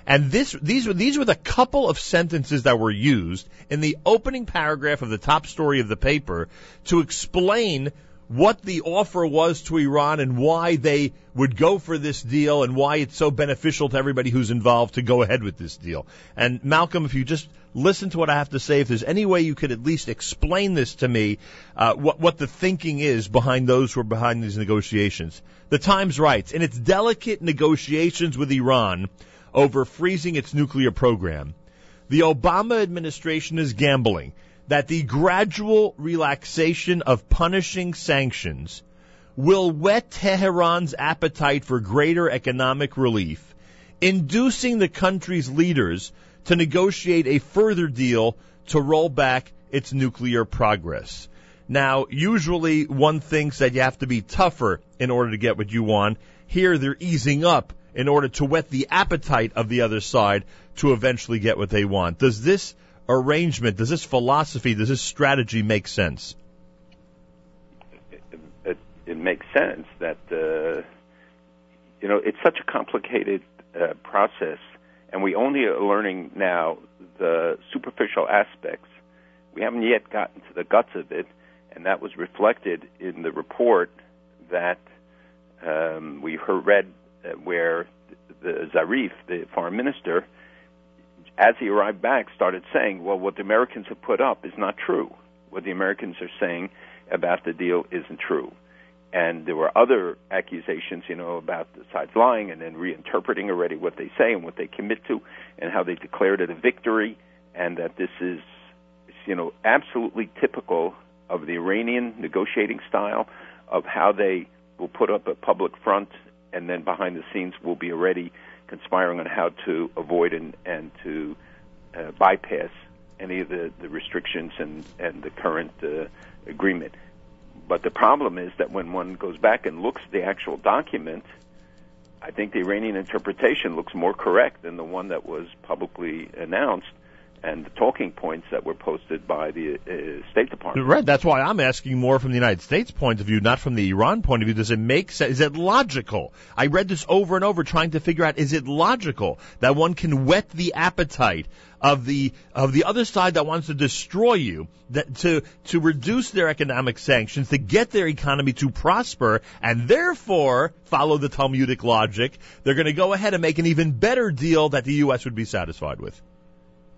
And this, these were, these were the couple of sentences that were used in the opening paragraph of the top story of the paper to explain what the offer was to Iran and why they would go for this deal and why it's so beneficial to everybody who's involved to go ahead with this deal. And Malcolm, if you just listen to what I have to say, if there's any way you could at least explain this to me, uh, what, what the thinking is behind those who are behind these negotiations. The Times writes, in its delicate negotiations with Iran, over freezing its nuclear program. The Obama administration is gambling that the gradual relaxation of punishing sanctions will whet Tehran's appetite for greater economic relief, inducing the country's leaders to negotiate a further deal to roll back its nuclear progress. Now, usually one thinks that you have to be tougher in order to get what you want. Here they're easing up in order to whet the appetite of the other side to eventually get what they want. Does this arrangement, does this philosophy, does this strategy make sense? It, it makes sense that uh, you know it's such a complicated uh, process, and we only are learning now the superficial aspects. We haven't yet gotten to the guts of it, and that was reflected in the report that um, we heard, read uh, where the Zarif, the foreign minister, as he arrived back, started saying, "Well, what the Americans have put up is not true. What the Americans are saying about the deal isn't true." And there were other accusations, you know, about the sides lying and then reinterpreting already what they say and what they commit to, and how they declared it a victory, and that this is, you know, absolutely typical of the Iranian negotiating style of how they will put up a public front and then behind the scenes will be already conspiring on how to avoid and, and to uh, bypass any of the, the restrictions and, and the current uh, agreement. But the problem is that when one goes back and looks at the actual document, I think the Iranian interpretation looks more correct than the one that was publicly announced and the talking points that were posted by the uh, State Department. Right. That's why I'm asking more from the United States point of view, not from the Iran point of view. Does it make sense? Is it logical? I read this over and over trying to figure out, is it logical that one can whet the appetite of the, of the other side that wants to destroy you, that to, to reduce their economic sanctions, to get their economy to prosper, and therefore follow the Talmudic logic, they're going to go ahead and make an even better deal that the U.S. would be satisfied with.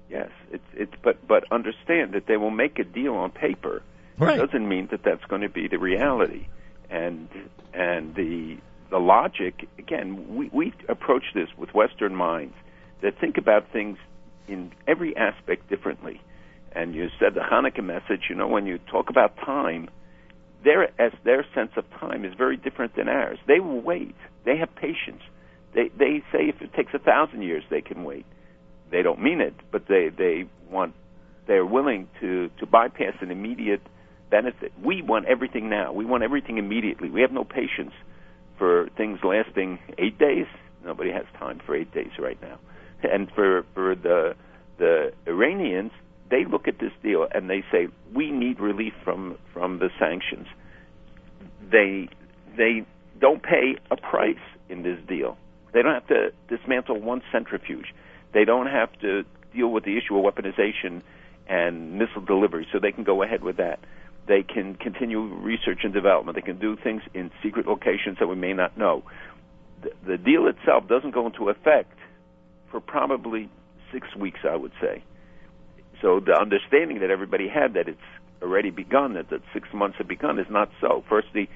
Yes, it's it's but but understand that they will make a deal on paper. Right. It doesn't mean that that's going to be the reality, and and the the logic again. We we approach this with Western minds that think about things in every aspect differently. And you said the Hanukkah message. You know, when you talk about time, their as their sense of time is very different than ours. They will wait. They have patience. They they say if it takes a thousand years, they can wait they don't mean it, but they they want they're willing to to bypass an immediate benefit. We want everything now. We want everything immediately. We have no patience for things lasting eight days. Nobody has time for eight days right now. And for for the the Iranians, they look at this deal and they say we need relief from from the sanctions. They they don't pay a price in this deal. They don't have to dismantle one centrifuge. They don't have to deal with the issue of weaponization and missile delivery, so they can go ahead with that. They can continue research and development. They can do things in secret locations that we may not know. The, the deal itself doesn't go into effect for probably six weeks, I would say. So the understanding that everybody had that it's already begun, that the six months have begun, is not so. First, the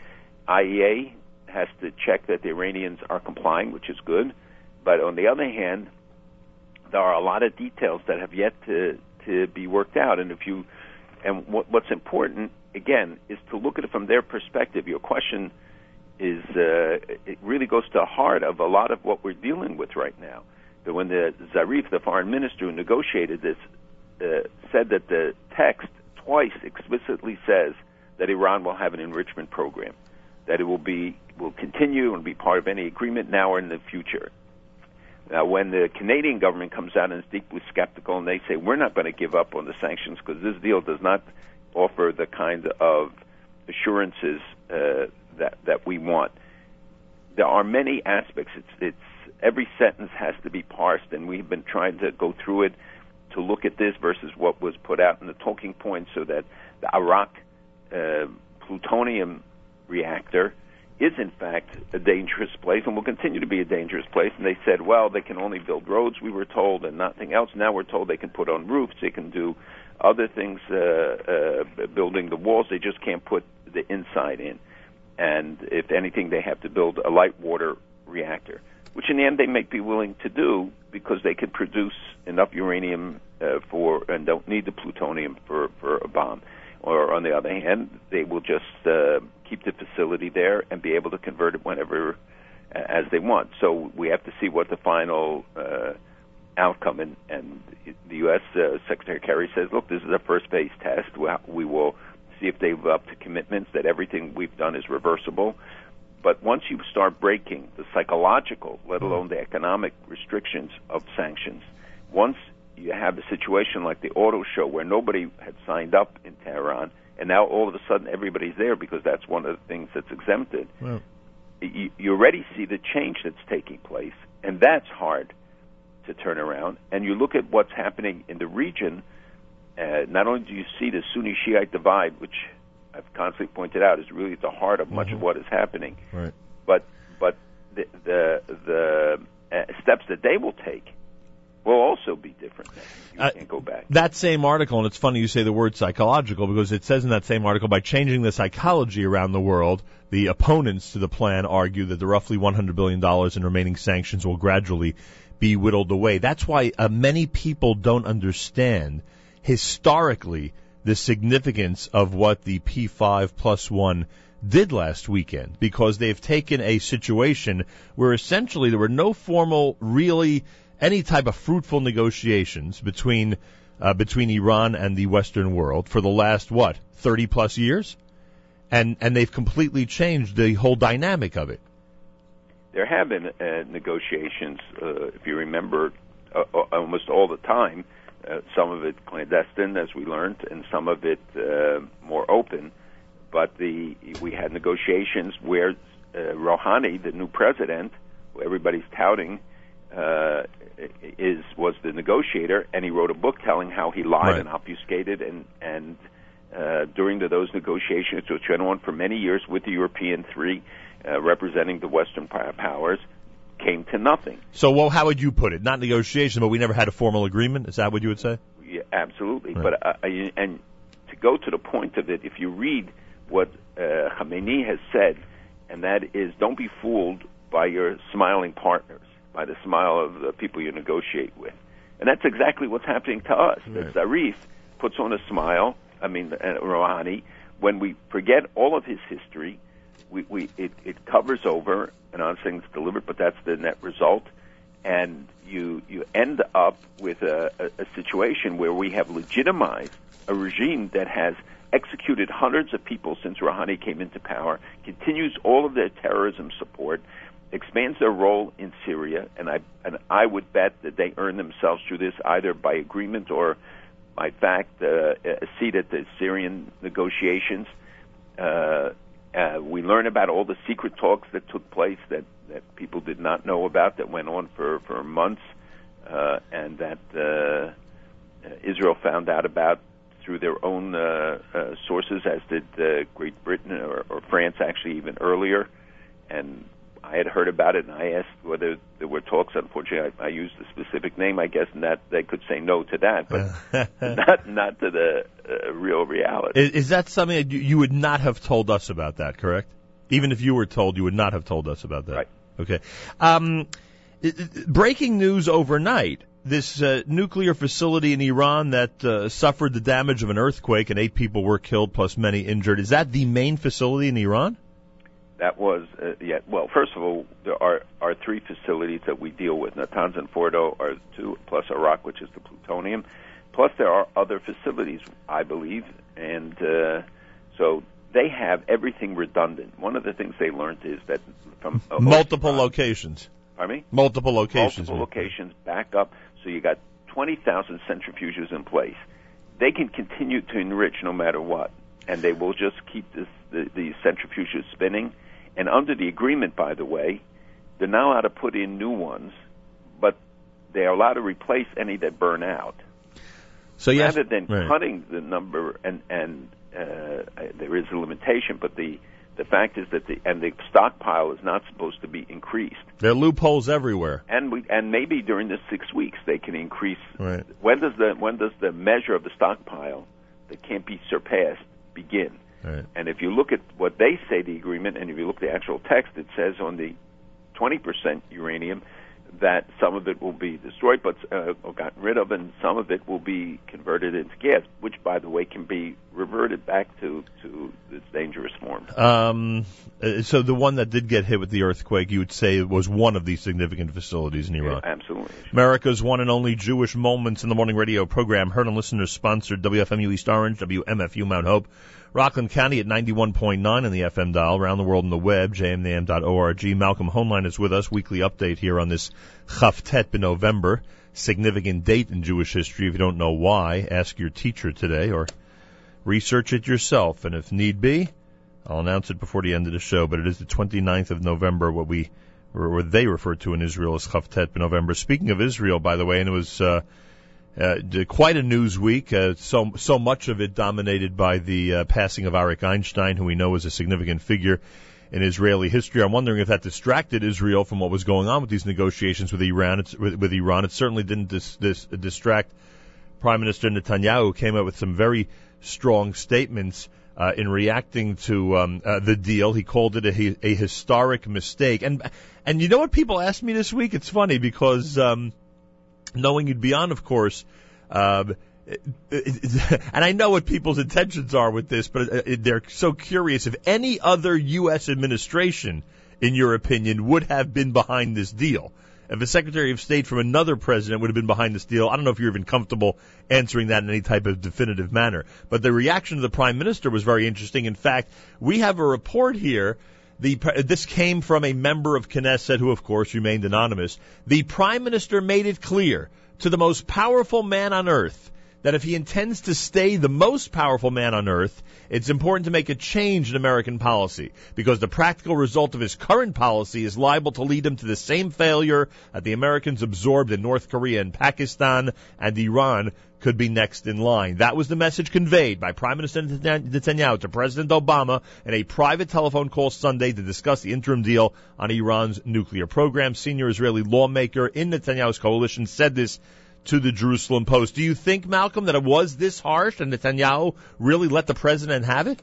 IEA has to check that the Iranians are complying, which is good. But on the other hand, there are a lot of details that have yet to to be worked out. And if you and what, what's important again is to look at it from their perspective. Your question is uh, it really goes to the heart of a lot of what we're dealing with right now. That when the Zarif, the foreign minister who negotiated this, uh, said that the text twice explicitly says that Iran will have an enrichment program, that it will be will continue and be part of any agreement now or in the future. Now, when the Canadian government comes out and is deeply skeptical and they say we're not going to give up on the sanctions because this deal does not offer the kind of assurances uh, that that we want, there are many aspects. It's it's every sentence has to be parsed, and we've been trying to go through it to look at this versus what was put out in the talking points, so that the Arak uh, plutonium reactor is in fact a dangerous place and will continue to be a dangerous place. And they said, well, they can only build roads, we were told, and nothing else. Now we're told they can put on roofs, they can do other things, uh, uh, building the walls. They just can't put the inside in. And if anything, they have to build a light water reactor, which in the end they may be willing to do because they could produce enough uranium uh, for and don't need the plutonium for for a bomb. Or on the other hand, they will just uh, keep the facility there and be able to convert it whenever as they want. So we have to see what the final uh, outcome and, and the U.S. Uh, Secretary Kerry says, look, this is a first phase test. We will see if they live up to commitments that everything we've done is reversible. But once you start breaking the psychological, let alone the economic restrictions of sanctions, once you have a situation like the auto show where nobody had signed up in Tehran, and now all of a sudden everybody's there because that's one of the things that's exempted. Well, You, you already see the change that's taking place, and that's hard to turn around. And you look at what's happening in the region. Uh, not only do you see the Sunni Shiite divide, which I've constantly pointed out is really at the heart of much of what is happening, right. but but the the, the uh, steps that they will take will also be different. You Uh, can't go back. That same article, and it's funny you say the word psychological because it says in that same article by changing the psychology around the world, the opponents to the plan argue that the roughly $100 billion in remaining sanctions will gradually be whittled away. That's why uh, many people don't understand historically the significance of what the P5 plus one did last weekend because they've taken a situation where essentially there were no formal, really any type of fruitful negotiations between uh, between Iran and the Western world for the last what thirty plus years, and and they've completely changed the whole dynamic of it. There have been uh, negotiations, uh, if you remember, uh, uh, almost all the time. Uh, some of it clandestine, as we learned, and some of it more open. But the we had negotiations where uh, Rouhani, the new president, who everybody's touting, uh, is was the negotiator, and he wrote a book telling how he lied Right. and obfuscated, and and uh, during the, those negotiations, which went on for many years with the European three uh, representing the Western pow- powers, came to nothing. So, well, how would you put it? Not negotiation, but we never had a formal agreement. Is that what you would say? Yeah, absolutely. Right. But uh, I- and to go to the point of it, if you read what uh, Khamenei has said, and that is, don't be fooled by your smiling partners, by the smile of the people you negotiate with, and that's exactly what's happening to us. That Zarif puts on a smile. I mean, uh, Rouhani. When we forget all of his history, we, we it, it covers over, and I'm saying it's deliberate, but that's the net result and you you end up with a, a, a situation where we have legitimized a regime that has executed hundreds of people since Rouhani came into power, continues all of their terrorism support, expands their role in Syria, and I and I would bet that they earn themselves through this either by agreement or by fact uh, a seat at the Syrian negotiations. Uh, uh, we learn about all the secret talks that took place that, that people did not know about that went on for, for months uh, and that uh, Israel found out about through their own uh, uh, sources, as did uh, Great Britain or, or France actually even earlier. And I had heard about it, and I asked whether there were talks. Unfortunately, I, I used a specific name, I guess, and that they could say no to that, but not not to the uh, real reality. Is, is that something that you, you would not have told us about that, correct? Even if you were told, you would not have told us about that. Right. Okay. Um, breaking news overnight. This uh, nuclear facility in Iran that uh, suffered the damage of an earthquake and eight people were killed plus many injured. Is that the main facility in Iran? That was uh, yeah. Well, first of all, there are are three facilities that we deal with. Natanz and Fordo are two, plus Arak, which is the plutonium. Plus, there are other facilities, I believe, and uh, so they have everything redundant. One of the things they learned is that from uh, Multiple locations. Pardon me. Multiple locations. Multiple locations back up. So you got 20,000 centrifuges in place. They can continue to enrich no matter what, and they will just keep this, the, the centrifuges spinning. And under the agreement, by the way, they're now allowed to put in new ones, but they are allowed to replace any that burn out. So yes, rather than right. cutting the number, and and uh, there is a limitation, but the the fact is that the and the stockpile is not supposed to be increased. There are loopholes everywhere. And we and maybe during the six weeks they can increase. Right. When does the when does the measure of the stockpile that can't be surpassed begin? Right. And if you look at what they say the agreement, and if you look at the actual text, it says on the 20% uranium that some of it will be destroyed, but uh, or gotten rid of, and some of it will be converted into gas, which, by the way, can be reverted back to to its dangerous form. Um, uh, so the one that did get hit with the earthquake, you would say was one of these significant facilities in Iran. Absolutely. America's one and only Jewish Moments in the Morning radio program, heard on listeners sponsored WFMU East Orange, WMFU Mount Hope, Rockland County at 91.9 in the FM dial, around the world on the web, jmintheam.org. Malcolm Hoenlein is with us, weekly update here on this Chavtet in November, significant date in Jewish history. If you don't know why, ask your teacher today or research it yourself. And if need be, I'll announce it before the end of the show, but it is the 29th of November, what we, or what they refer to in Israel as Chavtet in November. Speaking of Israel, by the way, and it was, uh, uh, quite a news week. Uh, so so much of it dominated by the uh, passing of Arik Einstein, who we know is a significant figure in Israeli history. I'm wondering if that distracted Israel from what was going on with these negotiations with Iran. With, with Iran, it certainly didn't dis, dis, distract Prime Minister Netanyahu, who came out with some very strong statements. Uh, in reacting to um, uh, the deal, he called it a, a historic mistake. And and you know what people asked me this week? It's funny because um, knowing you'd be on, of course. Um, and I know what people's intentions are with this, but uh, they're so curious if any other U.S. administration, in your opinion, would have been behind this deal. If a Secretary of State from another president would have been behind this deal, I don't know if you're even comfortable answering that in any type of definitive manner. But the reaction of the Prime Minister was very interesting. In fact, we have a report here the this came from a member of Knesset who, of course, remained anonymous. The prime minister made it clear to the most powerful man on earth that if he intends to stay the most powerful man on earth, it's important to make a change in American policy because the practical result of his current policy is liable to lead him to the same failure that the Americans absorbed in North Korea and Pakistan and Iran could be next in line. That was the message conveyed by Prime Minister Netanyahu to President Obama in a private telephone call Sunday to discuss the interim deal on Iran's nuclear program. Senior Israeli lawmaker in Netanyahu's coalition said this to the Jerusalem Post. Do you think, Malcolm, that it was this harsh and Netanyahu really let the president have it?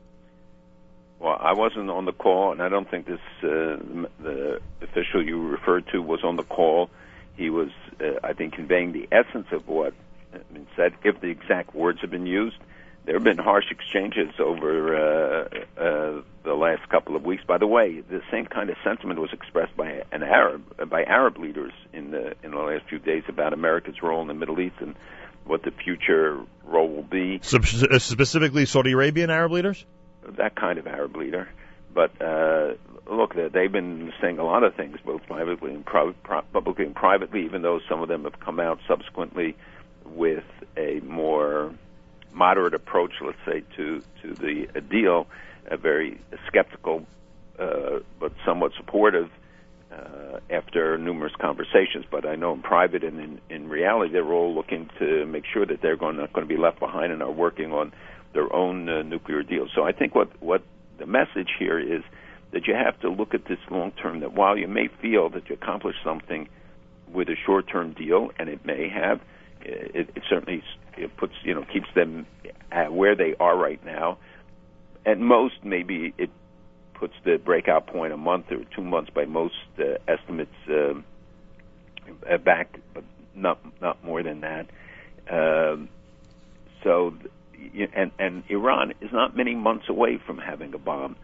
Well, I wasn't on the call, and I don't think this uh, the official you referred to was on the call. He was, uh, I think, conveying the essence of what had been said. If the exact words have been used, there have been harsh exchanges over uh, uh, the last couple of weeks. By the way, the same kind of sentiment was expressed by an Arab by Arab leaders in the in the last few days about America's role in the Middle East and what the future role will be. So, specifically, Saudi Arabian Arab leaders. That kind of Arab leader, but uh, look, they've been saying a lot of things, both privately and publicly and privately. Even though some of them have come out subsequently with a more moderate approach, let's say, to to the deal, a very skeptical uh, but somewhat supportive uh, after numerous conversations. But I know in private and in, in reality, they're all looking to make sure that they're going, not going to be left behind and are working on their own uh, nuclear deal. So I think what what the message here is that you have to look at this long term. That while you may feel that you accomplished something with a short term deal, and it may have, it, it certainly it puts you know keeps them at where they are right now. At most, maybe it puts the breakout point a month or two months by most uh, estimates um, uh, back, but not not more than that. Um, so, and and Iran is not many months away from having a bomb,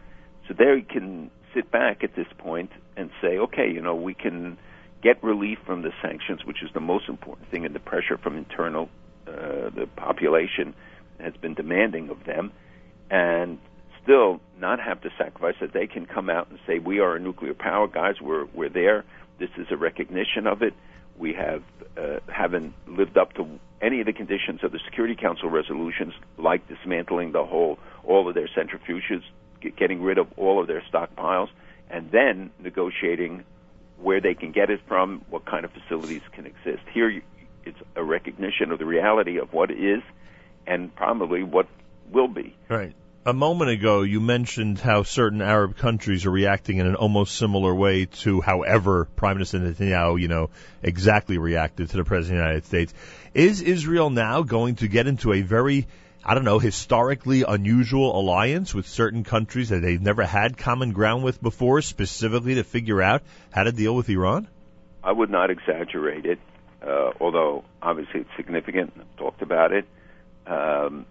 so they can sit back at this point and say, okay, you know, we can get relief from the sanctions, which is the most important thing, and the pressure from internal uh, the population has been demanding of them, and still not have to sacrifice that they can come out and say we are a nuclear power guys. We're we're there. This is a recognition of it. We have uh, haven't lived up to any of the conditions of the security council resolutions like dismantling the whole all of their centrifuges getting rid of all of their stockpiles and then negotiating where they can get it from what kind of facilities can exist here it's a recognition of the reality of what is and probably what will be Right. A moment ago, you mentioned how certain Arab countries are reacting in an almost similar way to however Prime Minister Netanyahu, you know, exactly reacted to the President of the United States. Is Israel now going to get into a very, I don't know, historically unusual alliance with certain countries that they've never had common ground with before, specifically to figure out how to deal with Iran? I would not exaggerate it, uh, although obviously it's significant. I've talked about it. Um,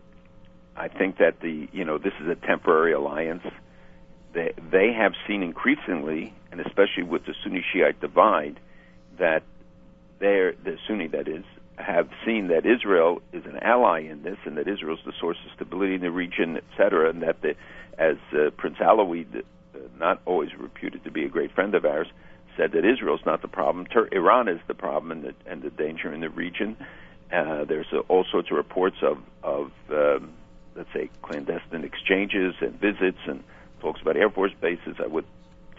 I think that the you know this is a temporary alliance. They they have seen increasingly, and especially with the Sunni Shiite divide, that they're the Sunni that is have seen that Israel is an ally in this, and that Israel is the source of stability in the region, et cetera, and that the, as uh, Prince Alawi, uh, not always reputed to be a great friend of ours, said that Israel is not the problem. Tur- Iran is the problem and the, and the danger in the region. Uh, there's uh, all sorts of reports of of um, let's say clandestine exchanges and visits and talks about Air Force bases. I would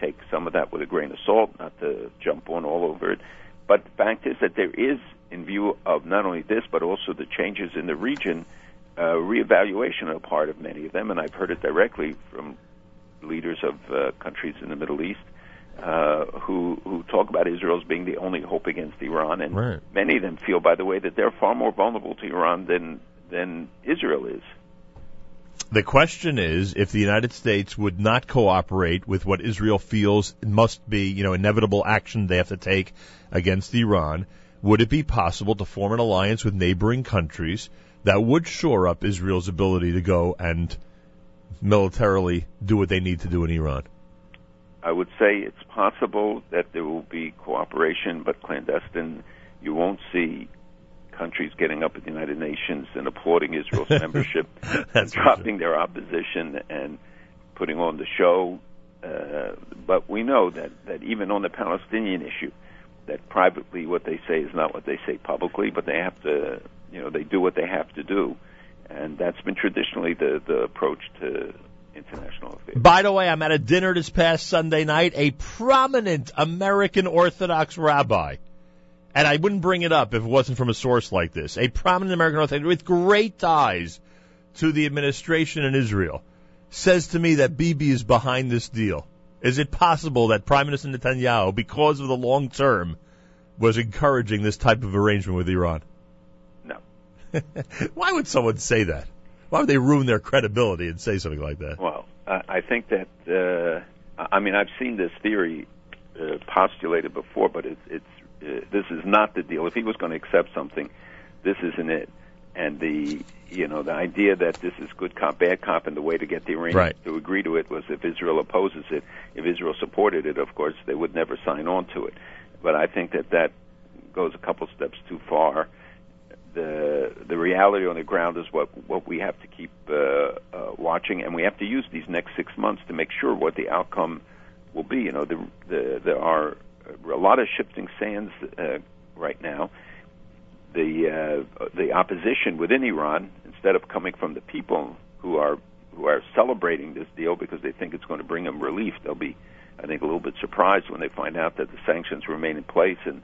take some of that with a grain of salt, not to jump on all over it. But the fact is that there is, in view of not only this but also the changes in the region, uh, reevaluation on the part of many of them, and I've heard it directly from leaders of uh, countries in the Middle East uh, who who talk about Israel as being the only hope against Iran, and Right. many of them feel, by the way, that they're far more vulnerable to Iran than than Israel is. The question is if the United States would not cooperate with what Israel feels must be, you know, inevitable action they have to take against Iran, would it be possible to form an alliance with neighboring countries that would shore up Israel's ability to go and militarily do what they need to do in Iran? I would say it's possible that there will be cooperation, but clandestine. You won't see countries getting up at the United Nations and applauding Israel's membership, and dropping their opposition and putting on the show. Uh, but we know that, that even on the Palestinian issue, that privately what they say is not what they say publicly, but they have to, you know, they do what they have to do, and that's been traditionally the the approach to international affairs. By the way, I'm at a dinner this past Sunday night. A prominent American Orthodox rabbi, and I wouldn't bring it up if it wasn't from a source like this. A prominent American Orthodox with great ties to the administration in Israel says to me that Bibi is behind this deal. Is it possible that Prime Minister Netanyahu, because of the long term, was encouraging this type of arrangement with Iran? No. Why would someone say that? Why would they ruin their credibility and say something like that? Well, I think that uh, I mean I've seen this theory uh, postulated before, but it's it's uh, this is not the deal. If he was going to accept something, this isn't it. And the you know the idea that this is good cop bad cop, and the way to get the Iranians Right. to agree to it was if Israel opposes it. If Israel supported it, of course they would never sign on to it. But I think that that goes a couple steps too far the the reality on the ground is what what we have to keep uh, uh, watching, and we have to use these next six months to make sure what the outcome will be. You know, the, the, there are a lot of shifting sands uh, right now. The uh, the opposition within Iran, instead of coming from the people who are who are celebrating this deal because they think it's going to bring them relief, they'll be, I think, a little bit surprised when they find out that the sanctions remain in place and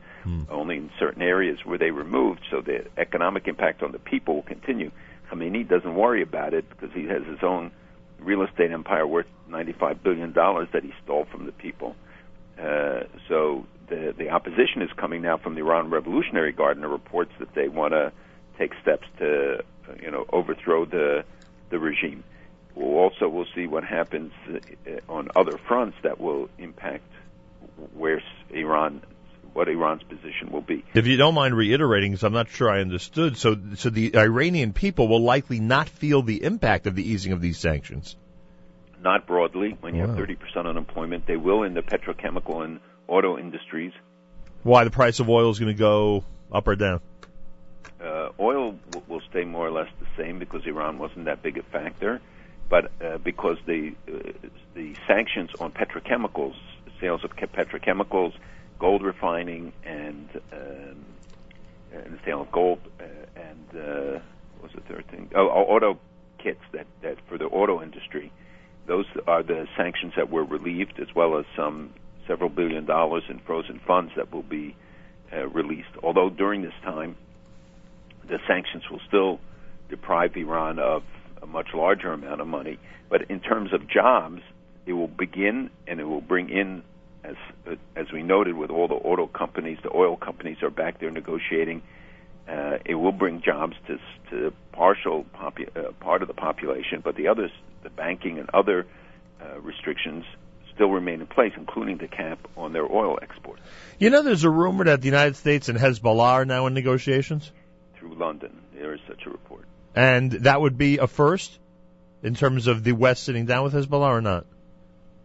only in certain areas were they removed. So the economic impact on the people will continue. Khamenei doesn't worry about it because he has his own real estate empire worth 95 billion dollars that he stole from the people. Uh, so the the opposition is coming now from the Iran Revolutionary Guard, and the reports that they want to take steps to, uh, you know, overthrow the the regime. We'll also we'll see what happens uh, on other fronts that will impact where Iran, what Iran's position will be. If you don't mind reiterating, because I'm not sure I understood, so so the Iranian people will likely not feel the impact of the easing of these sanctions. Not broadly. When you Wow. have 30% unemployment, they will in the petrochemical and auto industries. Why the price of oil is going to go up or down? Uh, oil w- will stay more or less the same because Iran wasn't that big a factor, but uh, because the uh, the sanctions on petrochemicals, sales of petrochemicals, gold refining, and um, and the sale of gold uh, and uh, what was the third thing? Oh, oh, auto kits that that for the auto industry. Those are the sanctions that were relieved, as well as some several billion dollars in frozen funds that will be uh, released. Although during this time, the sanctions will still deprive Iran of a much larger amount of money. But in terms of jobs, it will begin and it will bring in, as as we noted, with all the auto companies, the oil companies are back there negotiating. Uh, it will bring jobs to to partial popu- uh, part of the population, but the others, the banking and other uh, restrictions, still remain in place, including the cap on their oil exports You know, there's a rumor that the United States and Hezbollah are now in negotiations, through London. There is such a report. and that would be a first in terms of the West sitting down with Hezbollah or not.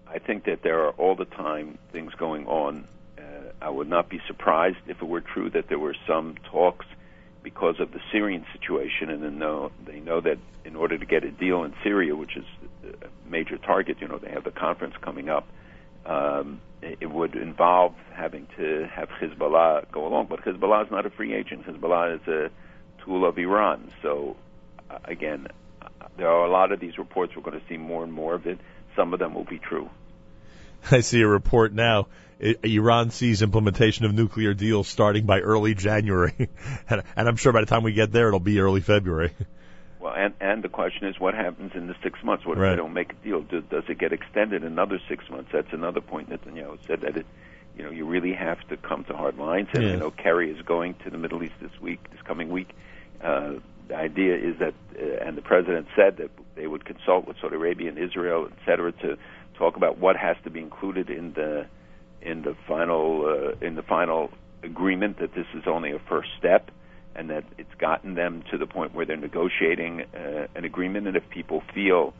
I think that there are all the time things going on. Uh, I would not be surprised if it were true that there were some talks because of the Syrian situation, and then know, they know that in order to get a deal in Syria, which is a major target, you know, they have the conference coming up. Um, it, would involve having to have Hezbollah go along, but Hezbollah is not a free agent. Hezbollah is a tool of Iran. So, uh, again, uh, there are a lot of these reports. We're going to see more and more of it. Some of them will be true. I see a report now. Iran sees implementation of nuclear deals starting by early January, and, and I'm sure by the time we get there, it'll be early February. Well, and and the question is, what happens in the six months? What if Right. they don't make a deal? Do, does it get extended another six months? That's another point. That Netanyahu said that it, you know, you really have to come to hard lines. And Yeah. you know, Kerry is going to the Middle East this week, this coming week. Uh, the idea is that, uh, and the president said that they would consult with Saudi Arabia and Israel, et cetera, to talk about what has to be included in the in the final uh, in the final agreement. That this is only a first step and that it's gotten them to the point where they're negotiating uh, an agreement. And if people feel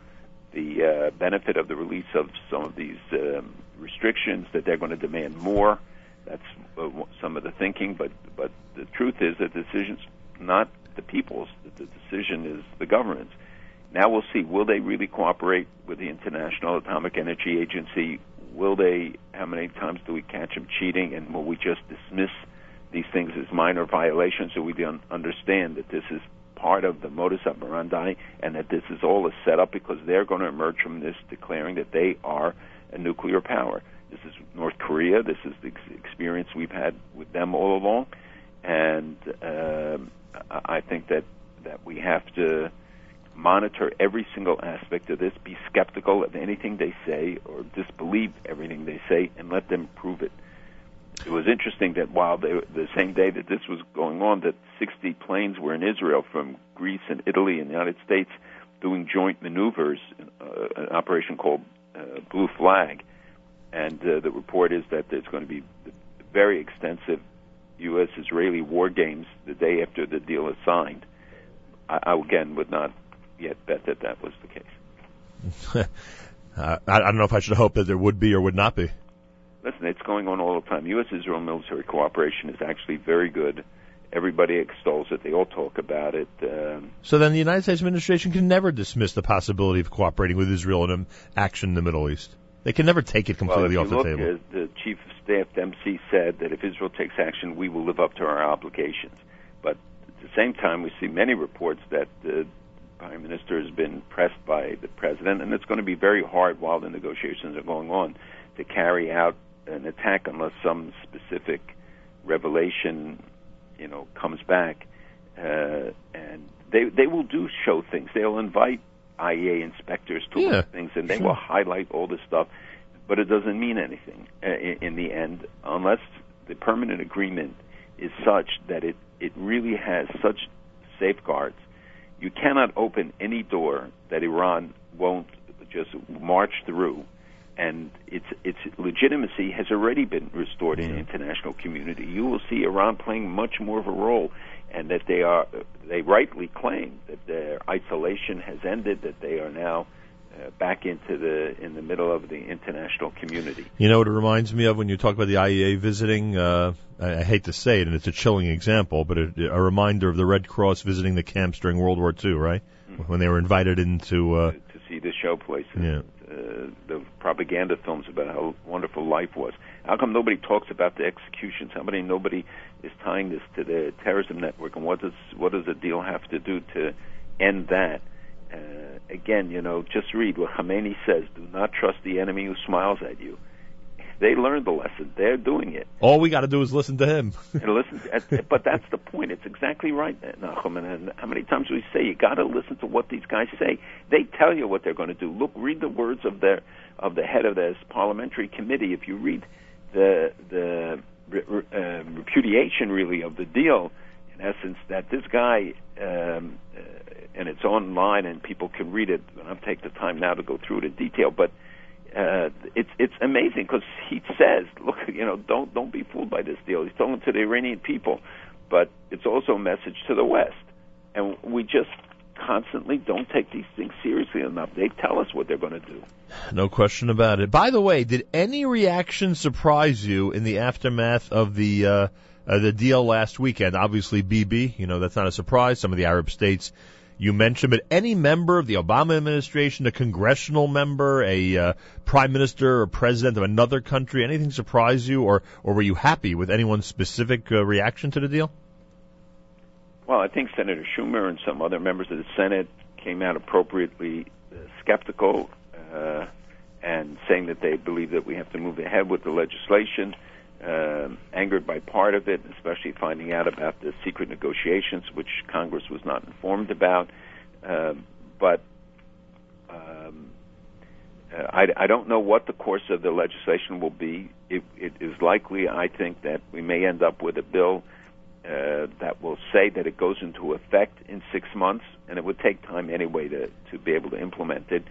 the uh, benefit of the release of some of these um, restrictions, that they're going to demand more. That's uh, some of the thinking. But but the truth is that the decision's not the people's. The decision is the government's. Now we'll see. Will they really cooperate with the International Atomic Energy Agency? Will they? How many times do we catch them cheating? And will we just dismiss these things as minor violations so we don't understand that this is part of the modus operandi and that this is all a setup because they're going to emerge from this declaring that they are a nuclear power. This is North Korea. This is the ex- experience we've had with them all along, and um, I I think that that we have to monitor every single aspect of this, be skeptical of anything they say or disbelieve everything they say, and let them prove it. It was interesting that while they, the same day that this was going on, that 60 planes were in Israel from Greece and Italy and the United States doing joint maneuvers, uh, an operation called uh, Blue Flag. And uh, the report is that there's going to be very extensive U.S.-Israeli war games the day after the deal is signed. I, I again would not yet bet that that was the case. I, I don't know if I should hope that there would be or would not be. Listen, it's going on all the time. U.S.-Israel military cooperation is actually very good. Everybody extols it. They all talk about it. Um, So then the United States administration can never dismiss the possibility of cooperating with Israel in an action in the Middle East. They can never take it completely well, off the look, table. uh, the chief of staff Dempsey said that if Israel takes action, we will live up to our obligations. But at the same time, we see many reports that uh, prime minister has been pressed by the president, and it's going to be very hard while the negotiations are going on to carry out an attack unless some specific revelation, you know, comes back. Uh, and they they will do show things. They'll invite IEA inspectors to Yeah, look at things, and they sure. will highlight all this stuff. But it doesn't mean anything uh, in, in the end unless the permanent agreement is such that it it really has such safeguards. You cannot open any door that Iran won't just march through, and its its legitimacy has already been restored in the international community. You will see Iran playing much more of a role, and that they are they rightly claim that their isolation has ended, that they are now uh, back into the in the middle of the international community. You know what it reminds me of when you talk about the IEA visiting? Uh, I, I hate to say it, and it's a chilling example, but it, a reminder of the Red Cross visiting the camps during World War II, right? When they were invited into. Uh, to see the show places. Yeah. Uh, the propaganda films about how wonderful life was. How come nobody talks about the executions? How many nobody is tying this to the terrorism network? And what does what does the deal have to do to end that? Uh, again, you know, just read what Khamenei says: "Do not trust the enemy who smiles at you." They learned the lesson. They're doing it. all we got to do is listen to him. And listen, but that's the point. It's exactly right, Nachum. And, how many times do we say you got to listen to what these guys say? They tell you what they're going to do. Look, read the words of their of the head of this parliamentary committee. If you read the the um, repudiation, really, of the deal, in essence, that this guy. Um, uh, and it's online, and people can read it. And I don't take the time now to go through it in detail, but uh, it's it's amazing because he says, look, you know, don't don't be fooled by this deal. He's talking to the Iranian people, but it's also a message to the West, and we just constantly don't take these things seriously enough. They tell us what they're going to do. No question about it. By the way, did any reaction surprise you in the aftermath of the uh, uh, the deal last weekend? Obviously, Bibi. You know that's not a surprise. Some of the Arab states you mentioned, but any member of the Obama administration, a congressional member, a uh, prime minister or president of another country, anything surprise you, or or were you happy with anyone's specific uh, reaction to the deal? Well, I think Senator Schumer and some other members of the Senate came out appropriately uh, skeptical uh, and saying that they believe that we have to move ahead with the legislation. Um angered by part of it, especially finding out about the secret negotiations, which Congress was not informed about. Um, but um, uh, I, I don't know what the course of the legislation will be. It, it is likely, I think, that we may end up with a bill uh, that will say that it goes into effect in six months, and it would take time anyway to, to be able to implement it.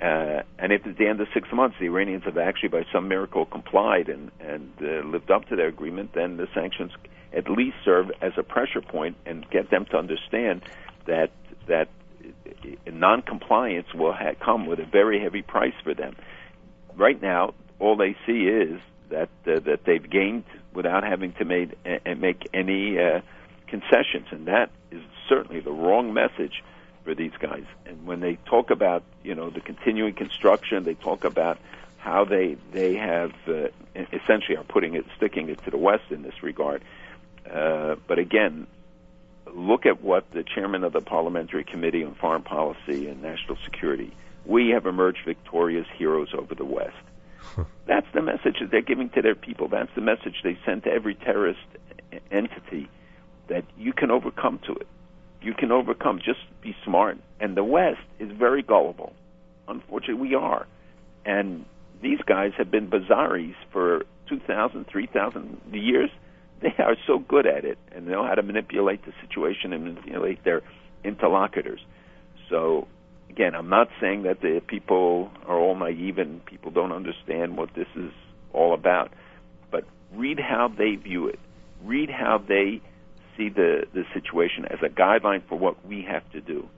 Uh, and if at the end of six months the Iranians have actually, by some miracle, complied and, and uh, lived up to their agreement, then the sanctions at least serve as a pressure point and get them to understand that that non-compliance will ha- come with a very heavy price for them. Right now, all they see is that uh, that they've gained without having to made, make any uh, concessions, and that is certainly the wrong message for these guys. And when they talk about you know the continuing construction, they talk about how they they have uh, essentially are putting it sticking it to the West in this regard. Uh, but again, look at what the chairman of the Parliamentary Committee on Foreign Policy and National Security. We have emerged victorious heroes over the West. That's the message that they're giving to their people. That's the message they send to every terrorist entity that you can overcome to it. You can overcome. Just be smart. And the West is very gullible. Unfortunately, we are. And these guys have been bazaris for 2,000, 3,000 years. They are so good at it and they know how to manipulate the situation and manipulate their interlocutors. So, again, I'm not saying that the people are all naive and people don't understand what this is all about, but read how they view it. Read how they see the, the situation as a guideline for what we have to do.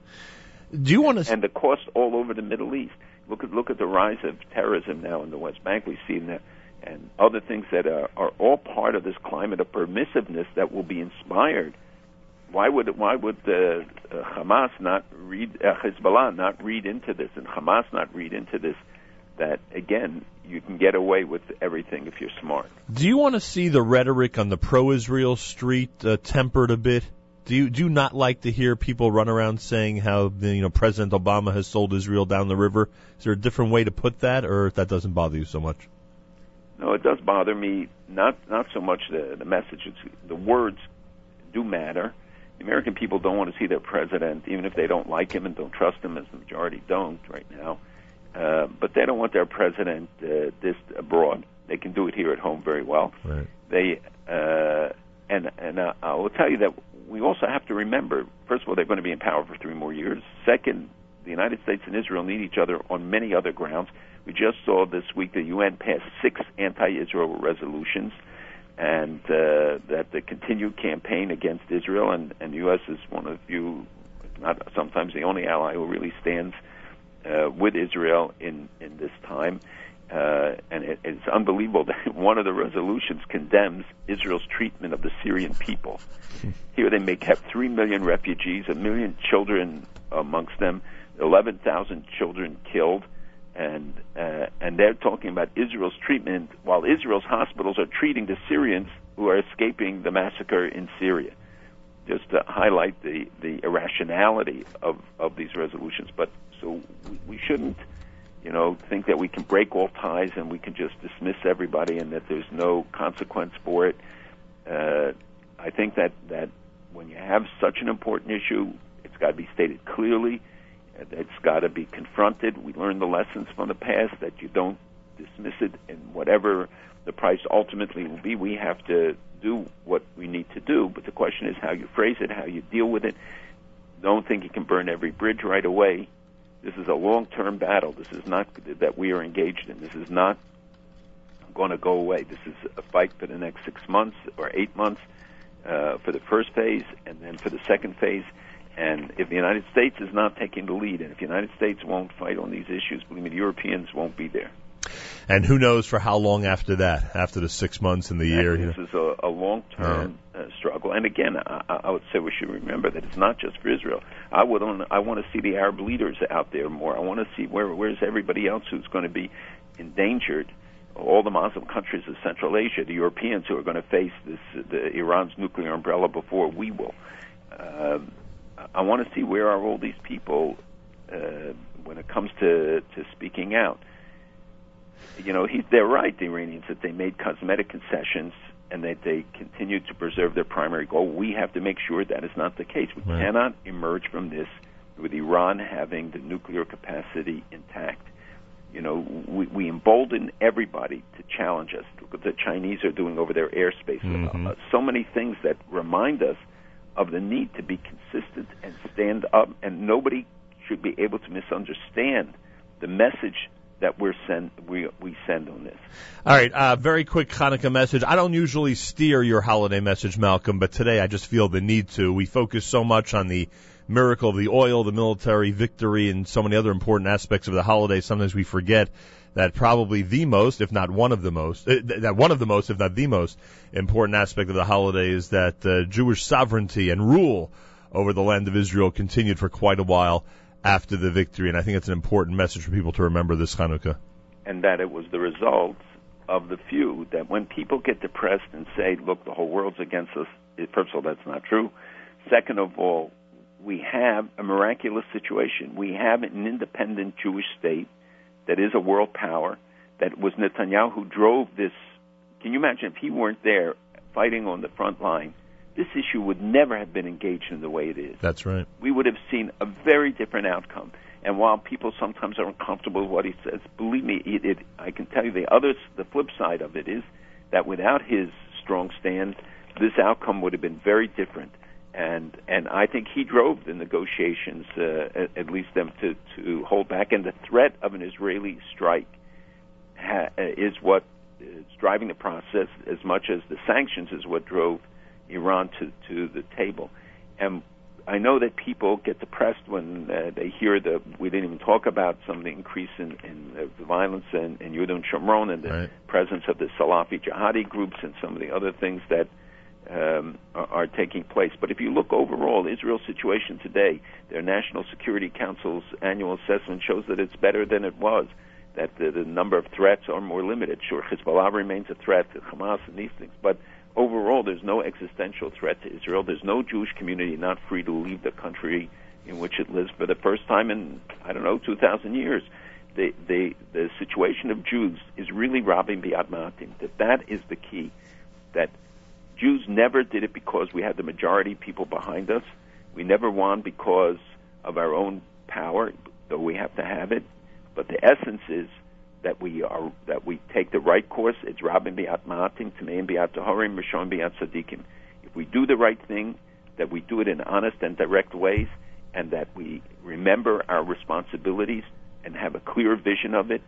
Do you want to? And the cost all over the Middle East. Look at look at the rise of terrorism now in the West Bank. We've seen that, and other things that are, are all part of this climate of permissiveness that will be inspired. Why would why would the uh, Hamas not read uh, Hezbollah not read into this, and Hamas not read into this? That again, you can get away with everything if you're smart. Do you want to see the rhetoric on the pro-Israel street uh, tempered a bit? Do you do you not like to hear people run around saying how the, you know President Obama has sold Israel down the river? Is there a different way to put that, or that doesn't bother you so much? No, it does bother me. Not not so much the the message. It's, the words do matter. The American people don't want to see their president, even if they don't like him and don't trust him, as the majority don't right now. Uh, but they don't want their president uh, this abroad. They can do it here at home very well. Right. They uh, and and uh, I will tell you that we also have to remember. First of all, they're going to be in power for three more years. Second, the United States and Israel need each other on many other grounds. We just saw this week the UN passed six anti-Israel resolutions, and uh, that the continued campaign against Israel and, and the U.S. is one of the few, if not sometimes the only ally who really stands uh, with Israel in in this time. Uh, and it, it's unbelievable that one of the resolutions condemns Israel's treatment of the Syrian people. Here they make have three million refugees, a million children amongst them, eleven thousand children killed, and uh, and they're talking about Israel's treatment while Israel's hospitals are treating the Syrians who are escaping the massacre in Syria. Just to highlight the the irrationality of of these resolutions, but so we, shouldn't you know, think that we can break all ties and we can just dismiss everybody and that there's no consequence for it. Uh, I think that that when you have such an important issue, it's got to be stated clearly. It's got to be confronted. We learned the lessons from the past that you don't dismiss it, and whatever the price ultimately will be, we have to do what we need to do. But the question is how you phrase it, how you deal with it. Don't think you can burn every bridge right away. This is a long-term battle. This is not that we are engaged in. This is not going to go away. This is a fight for the next six months or eight months uh, for the first phase, and then for the second phase. And if the United States is not taking the lead, and if the United States won't fight on these issues, believe me, the Europeans won't be there. And who knows for how long after that, after the six months in the year. You know? This is a, a long-term uh, and again, I, I would say we should remember that it's not just for Israel. I would, on, I want to see the Arab leaders out there more. I want to see where where's everybody else who's going to be endangered. All the Muslim countries of Central Asia, the Europeans who are going to face this, the Iran's nuclear umbrella before we will. Uh, I want to see where are all these people uh, when it comes to to speaking out you know, he, they're right, the Iranians, that they made cosmetic concessions and that they continue to preserve their primary goal. We have to make sure that is not the case. We Right. cannot emerge from this with Iran having the nuclear capacity intact. You know, we, we embolden everybody to challenge us. Look what the Chinese are doing over their airspace. Mhm. Uh, so many things that remind us of the need to be consistent and stand up, and nobody should be able to misunderstand the message that we're send we we send on this. All right, uh, very quick Hanukkah message. I don't usually steer your holiday message, Malcolm, but today I just feel the need to. We focus so much on the miracle of the oil, the military victory, and so many other important aspects of the holiday. Sometimes we forget that probably the most, if not one of the most, uh, that one of the most, if not the most important aspect of the holiday is that uh, Jewish sovereignty and rule over the land of Israel continued for quite a while after the victory. And I think it's an important message for people to remember this Hanukkah. and that it was the result of the few that when people get depressed and say, look, the whole world's against us, first of all, that's not true. Second of all, we have a miraculous situation. We have an independent Jewish state that is a world power, that was Netanyahu who drove this. Can you imagine if he weren't there fighting on the front line? This issue would never have been engaged in the way it is That's right. we would have seen a very different outcome. And while people sometimes are uncomfortable with what he says, believe me, it, it, I can tell you the other, the flip side of it is that without his strong stand, this outcome would have been very different. And and I think he drove the negotiations, uh, at, at least them to to hold back. And the threat of an Israeli strike ha, is what is driving the process as much as the sanctions is what drove Iran to to the table. And I know that people get depressed when uh, they hear that we didn't even talk about some of the increase in, in the violence in, in and Shomron and the presence of the Salafi jihadi groups and some of the other things that um, are, are taking place. But if you look overall, Israel's situation today, their National Security Council's annual assessment shows that it's better than it was. That the, the number of threats are more limited. Sure, Hezbollah remains a threat to Hamas and these things, but overall, there's no existential threat to Israel. There's no Jewish community not free to leave the country in which it lives for the first time in I don't know 2,000 years. The the the situation of Jews is really rabim b'yad me'atim. That that is the key. That Jews never did it because we had the majority people behind us. We never won because of our own power, though we have to have it. But the essence is that we are that we take the right course. It's Rabim b'yad me'atim, Temeim b'yad tehorim, Rishon biat tzaddikim. If we do the right thing, that we do it in honest and direct ways, and that we remember our responsibilities and have a clear vision of it.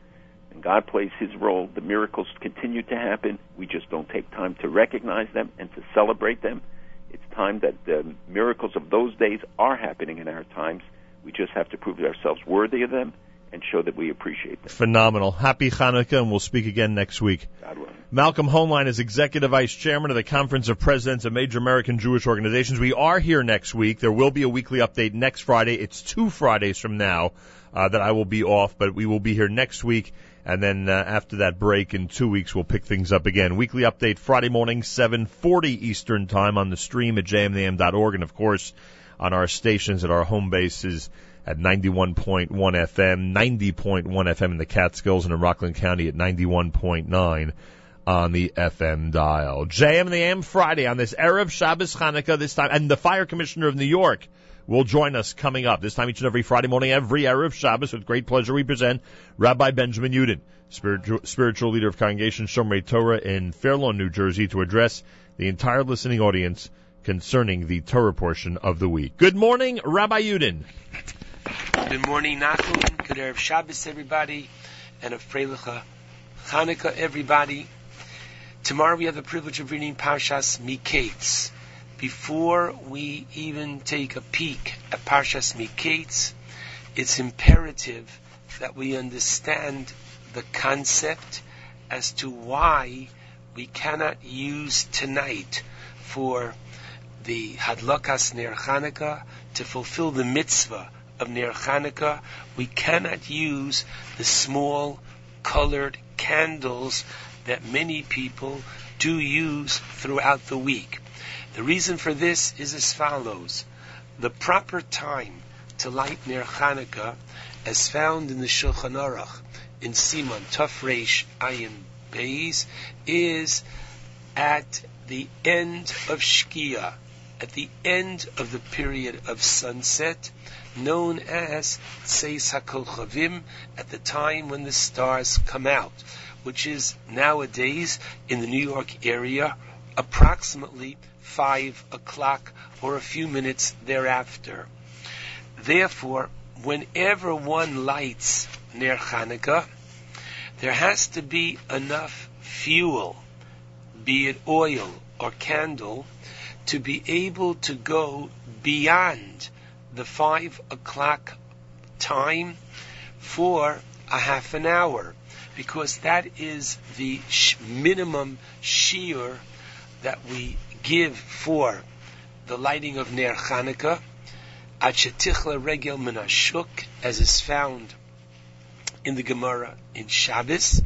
And God plays His role. The miracles continue to happen. We just don't take time to recognize them and to celebrate them. It's time that the miracles of those days are happening in our times. We just have to prove ourselves worthy of them and show that we appreciate them. Phenomenal. Happy Hanukkah, and we'll speak again next week. God willing. Malcolm Hoenlein is Executive Vice Chairman of the Conference of Presidents of Major American Jewish Organizations. We are here next week. There will be a weekly update next Friday. It's two Fridays from now uh, that I will be off, but we will be here next week. And then uh, after that break in two weeks, we'll pick things up again. Weekly update Friday morning, 7:40 Eastern Time on the stream at jmintheam.org, and of course on our stations at our home bases at 91.1 FM, 90.1 FM in the Catskills, and in Rockland County at 91.9 on the FM dial. JM in the AM Friday on this Erev Shabbos Hanukkah this time, and the Fire Commissioner of New York will join us coming up this time each and every Friday morning, every Erev Shabbos. With great pleasure, we present Rabbi Benjamin Yudin, spiritual, spiritual leader of Congregation Shomrei Torah in Fair Lawn, New Jersey, to address the entire listening audience concerning the Torah portion of the week. Good morning, Rabbi Yudin. Good morning, Nachum. Good Erev Shabbos, everybody, and a Freiliche Hanukkah, everybody. Tomorrow we have the privilege of reading Parshas Miketz. Before we even take a peek at Parshas Miketz, it's imperative that we understand the concept as to why we cannot use tonight for the Hadlakas Ner Chanukah to fulfill the mitzvah of Ner Chanukah. We cannot use the small colored candles that many people do use throughout the week. The reason for this is as follows. The proper time to light Ner Chanukah, as found in the Shulchan Aruch in Siman Taf Reish Ayin Beis, is at the end of Shkia, at the end of the period of sunset, known as Tseis HaKochavim, at the time when the stars come out, which is nowadays in the New York area approximately 5 o'clock or a few minutes thereafter. Therefore, whenever one lights Ner Chanukah, there has to be enough fuel, be it oil or candle, to be able to go beyond the five o'clock time for a half an hour, because that is the sh- minimum shiur that we give for the lighting of Ner Chanukah, Achetichla Regel Menashuk, as is found in the Gemara in Shabbos,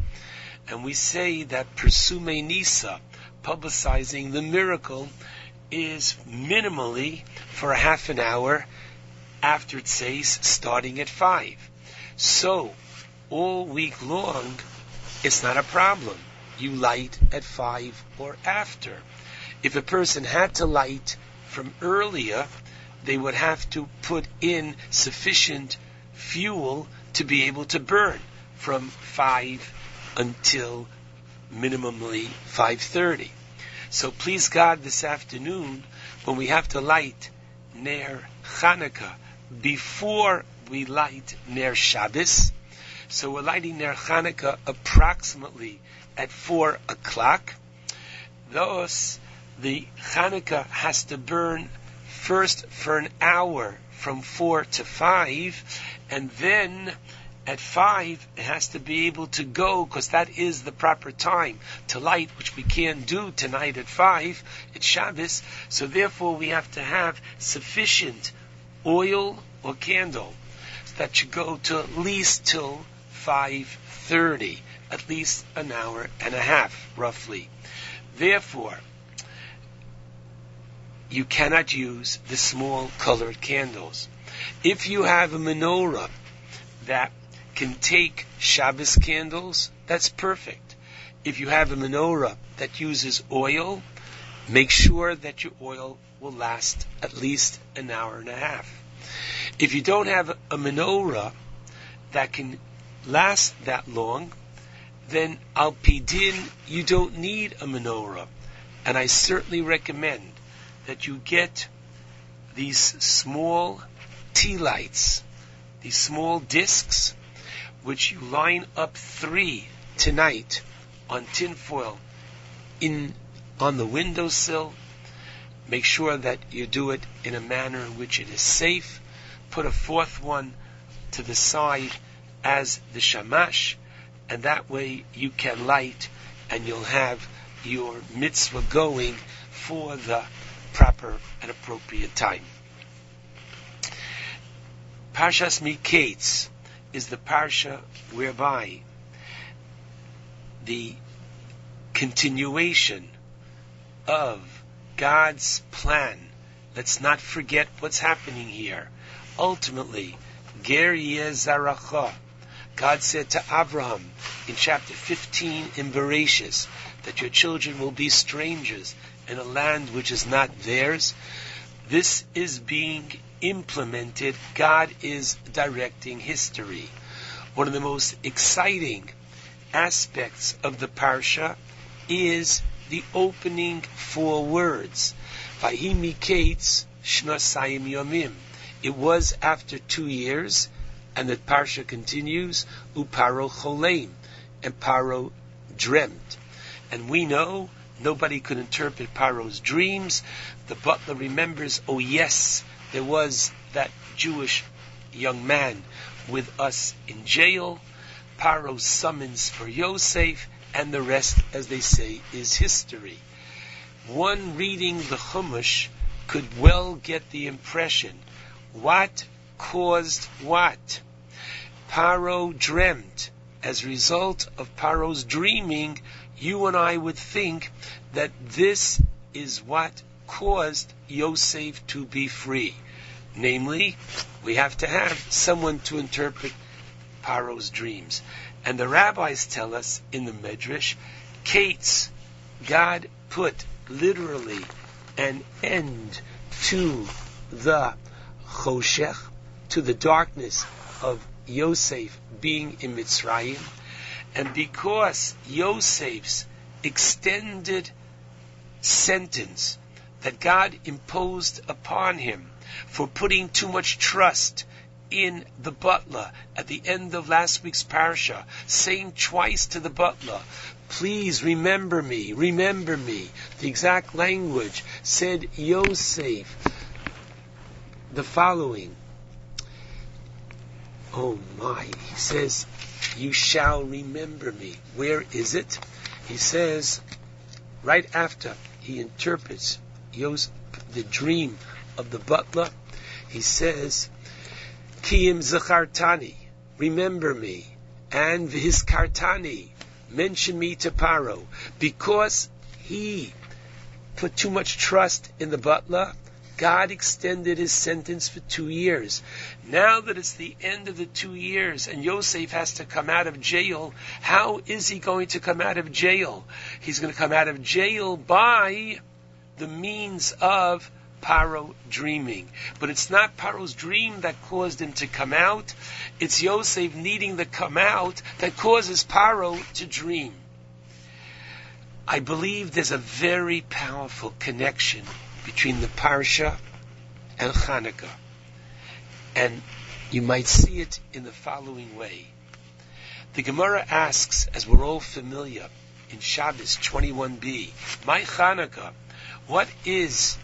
and we say that Pirsumei Nisa, publicizing the miracle, is minimally for a half an hour after it says starting at five. So all week long, it's not a problem. You light at five or after. If a person had to light from earlier, they would have to put in sufficient fuel to be able to burn from five until minimally 5:30. So please God this afternoon when we have to light Ner Chanukah before we light Ner Shabbos. So we're lighting Ner Chanukah approximately at 4 o'clock. Thus, the Chanukah has to burn first for an hour from 4 to 5, and then at 5 it has to be able to go because that is the proper time to light, which we can't do tonight at 5. It's Shabbos, so therefore we have to have sufficient oil or candle that should go to at least till 5.30, at least an hour and a half, roughly. Therefore, you cannot use the small colored candles. If you have a menorah that can take Shabbos candles, that's perfect. If you have a menorah that uses oil, make sure that your oil will last at least an hour and a half. If you don't have a menorah that can last that long, then al pidin you don't need a menorah. And I certainly recommend that you get these small tea lights, these small discs, which you line up three tonight on tinfoil in on the windowsill. Make sure that you do it in a manner in which it is safe. Put a fourth one to the side as the shamash, and that way you can light and you'll have your mitzvah going for the proper and appropriate time. Parshas Miketz is the parsha whereby the continuation of God's plan. Let's not forget what's happening here. Ultimately, Ger Zaracha. God said to Abraham in chapter 15 in Bereshis that your children will be strangers in a land which is not theirs. This is being implemented. God is directing history. One of the most exciting aspects of the parsha is the opening four words. Yomim. It was after two years, and the parsha continues, Uparo Choleim, and Paro dreamt. And we know nobody could interpret Paro's dreams. The butler remembers, oh yes, there was that Jewish young man with us in jail. Paro summons for Yosef, and the rest, as they say, is history. One reading the Chumash could well get the impression what caused what. Paro dreamt. As a result of Paro's dreaming, you and I would think that this is what caused Yosef to be free. Namely, we have to have someone to interpret Paro's dreams. And the rabbis tell us in the Medrash, Kates, God put literally an end to the choshech, to the darkness of Yosef being in Mitzrayim, and because Yosef's extended sentence that God imposed upon him for putting too much trust in the butler at the end of last week's parasha, saying twice to the butler, please remember me, remember me. The exact language said Yosef the following. Oh my, he says, you shall remember me. Where is it? He says, right after he interprets Yosef, the dream of the butler, he says, Kiyim Zachartani, remember me, and Vizkartani, mention me to Paro, because he put too much trust in the butler. God extended his sentence for two years. Now that it's the end of the two years and Yosef has to come out of jail, how is he going to come out of jail? He's going to come out of jail by the means of Paro dreaming. But it's not Paro's dream that caused him to come out. It's Yosef needing to come out that causes Paro to dream. I believe there's a very powerful connection between the Parsha and Hanukkah. And you might see it in the following way. The Gemara asks, as we're all familiar, in Shabbos 21b, my Hanukkah, what is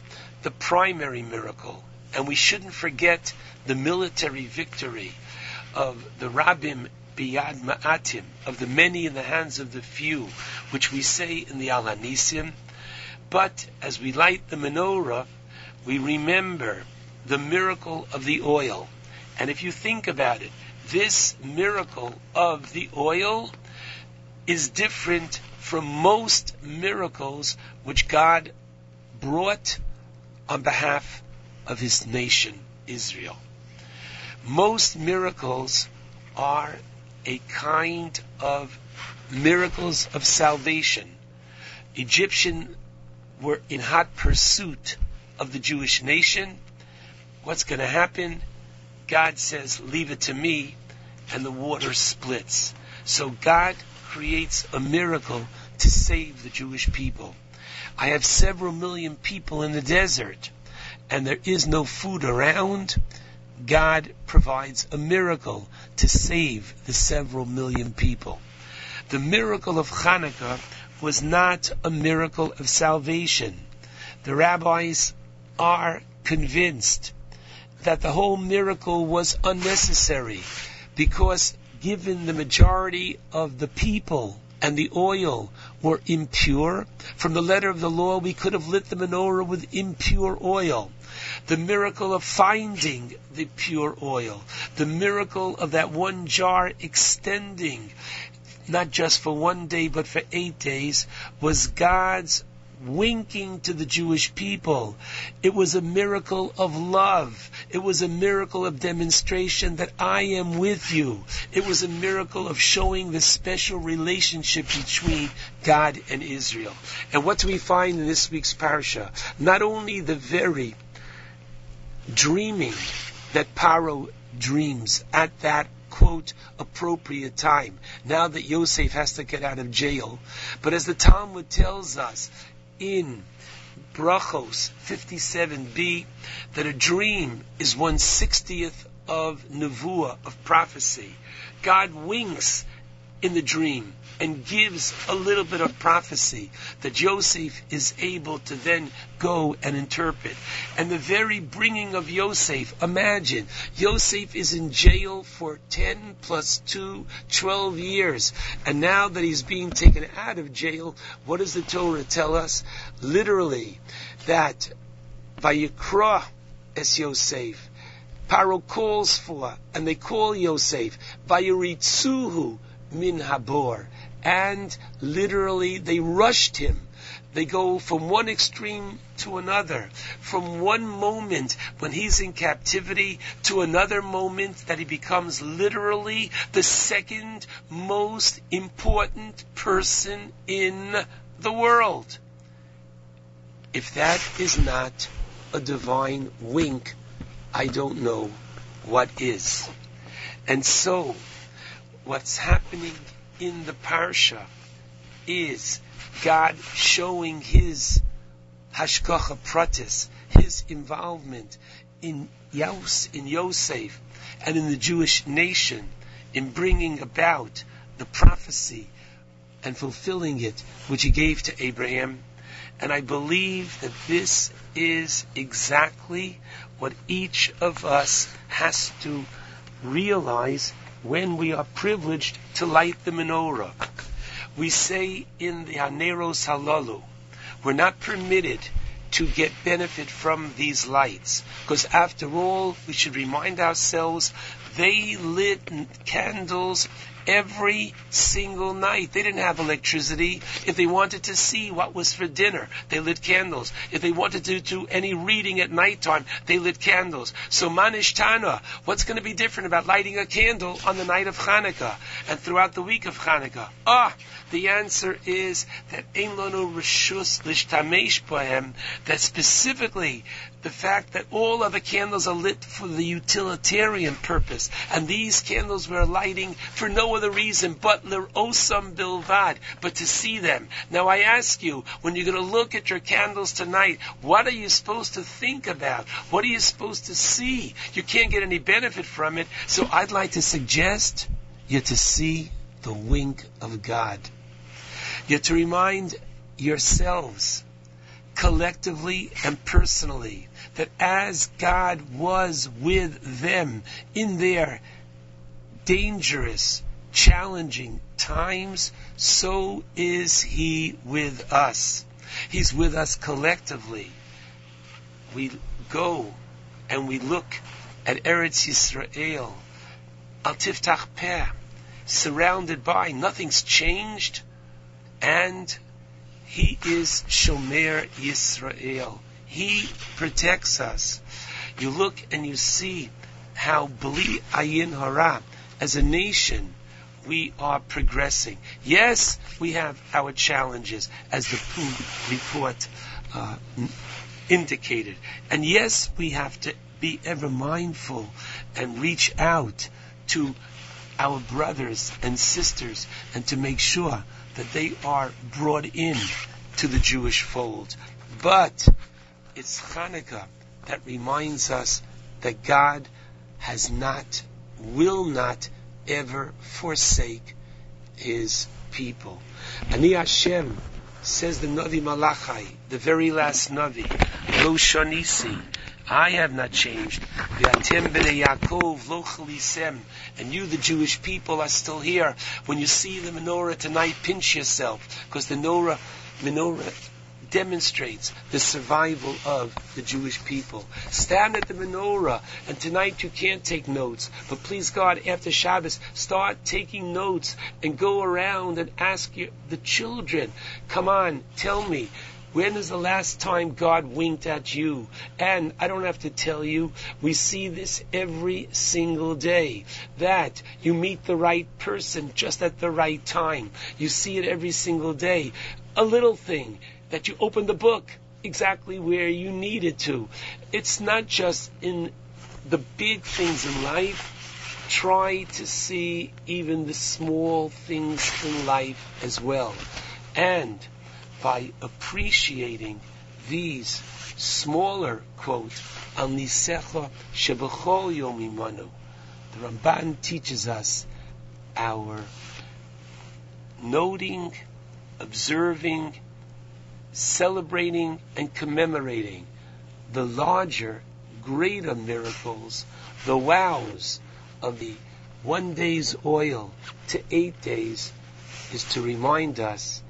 the primary miracle? And we shouldn't forget the military victory of the Rabim b'yad me'atim, of the many in the hands of the few, which we say in the Al Hanisim. But as we light the menorah, we remember the miracle of the oil. And if you think about it, this miracle of the oil is different from most miracles which God brought on behalf of his nation, Israel. Most miracles are a kind of miracles of salvation. Egyptian were in hot pursuit of the Jewish nation. What's going to happen? God says, leave it to me, and the water splits. So God creates a miracle to save the Jewish people. I have several million people in the desert, and there is no food around. God provides a miracle to save the several million people. The miracle of Hanukkah was not a miracle of salvation. The rabbis are convinced that the whole miracle was unnecessary because given the majority of the people and the oil were impure, from the letter of the law we could have lit the menorah with impure oil. The miracle of finding the pure oil, the miracle of that one jar extending not just for one day but for eight days, was God's winking to the Jewish people. It was a miracle of love. It was a miracle of demonstration that I am with you. It was a miracle of showing the special relationship between God and Israel. And what do we find in this week's parsha? Not only the very dreaming that Paro dreams at that quote appropriate time now that Yosef has to get out of jail but as the Talmud tells us in Brachos 57b that a dream is one sixtieth of nevuah of prophecy. God winks in the dream and gives a little bit of prophecy that Yosef is able to then go and interpret. And the very bringing of Yosef, imagine, Yosef is in jail for 10 plus 2, 12 years. And now that he's being taken out of jail, what does the Torah tell us? Literally, that Vayikra es Yosef, Paro calls for, and they call Yosef, Vayiritzuhu min habor and literally they rushed him. They go from one extreme to another, from one moment when he's in captivity to another moment that he becomes literally the second most important person in the world. If that is not a divine wink, I don't know what is. And so, what's happening in the parsha is God showing His hashgacha pratis, His involvement in in Yosef, and in the Jewish nation, in bringing about the prophecy and fulfilling it, which He gave to Abraham. And I believe that this is exactly what each of us has to realize when we are privileged to light the menorah. We say in the Haneros Halalu, we're not permitted to get benefit from these lights. Because after all, we should remind ourselves they lit candles every single night. They didn't have electricity. If they wanted to see what was for dinner, they lit candles. If they wanted to do any reading at nighttime, they lit candles. So Manishtana, what's going to be different about lighting a candle on the night of Hanukkah and throughout the week of Hanukkah? Ah, the answer is that Ein Lanu Rishus Lishtamesh Bohem, that specifically the fact that all other candles are lit for the utilitarian purpose, and these candles we're lighting for no other reason but l'osam bilvad, but to see them. Now I ask you, when you're going to look at your candles tonight, what are you supposed to think about? What are you supposed to see? You can't get any benefit from it, so I'd like to suggest you to see the wink of God. You're to remind yourselves collectively and personally that as God was with them in their dangerous, challenging times, so is He with us. He's with us collectively. We go and we look at Eretz Yisrael, Al Tiftach Peh, surrounded by, nothing's changed, and He is Shomer Yisrael. He protects us. You look and you see how Bli Ayin Hara, as a nation, we are progressing. Yes, we have our challenges, as the report uh, indicated. And yes, we have to be ever mindful and reach out to our brothers and sisters and to make sure that they are brought in to the Jewish fold. But it's Hanukkah that reminds us that God has not, will not ever forsake his people. Ani Hashem says the Navi Malachai, the very last Navi, Lo Shonisi, I have not changed. V'atem b'nei Yaakov lo chalisem. And you, the Jewish people, are still here. When you see the menorah tonight, pinch yourself, because the menorah, menorah demonstrates the survival of the Jewish people. Stand at the menorah, and tonight you can't take notes, but please God, after Shabbos, start taking notes and go around and ask your, the children, come on, tell me, when is the last time God winked at you? And I don't have to tell you, we see this every single day. That you meet the right person just at the right time. You see it every single day. A little thing that you open the book exactly where you need it to. It's not just in the big things in life. Try to see even the small things in life as well. And by appreciating these smaller quote al nisecha shebechol. The Ramban teaches us our noting, observing, celebrating, and commemorating the larger, greater miracles, the wows of the one day's oil to eight days is to remind us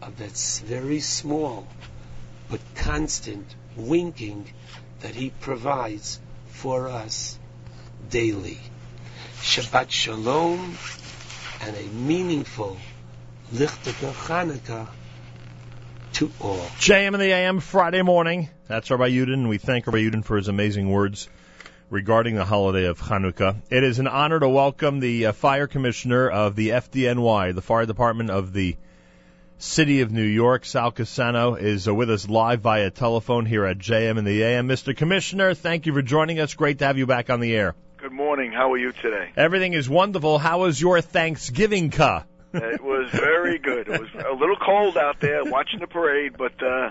of that very small but constant winking that He provides for us daily. Shabbat Shalom and a meaningful Lichtaka Chanukah to all. JM in the AM Friday morning. That's Rabbi Yudin. We thank Rabbi Yudin for his amazing words regarding the holiday of Hanukkah. It is an honor to welcome the uh, fire commissioner of the FDNY, the fire department of the city of New York. Sal Cassano is uh, with us live via telephone here at JM in the AM. Mr. Commissioner, thank you for joining us. Great to have you back on the air. Good morning. How are you today? Everything is wonderful. How was your Thanksgiving, ka? It was very good. It was a little cold out there watching the parade, but uh,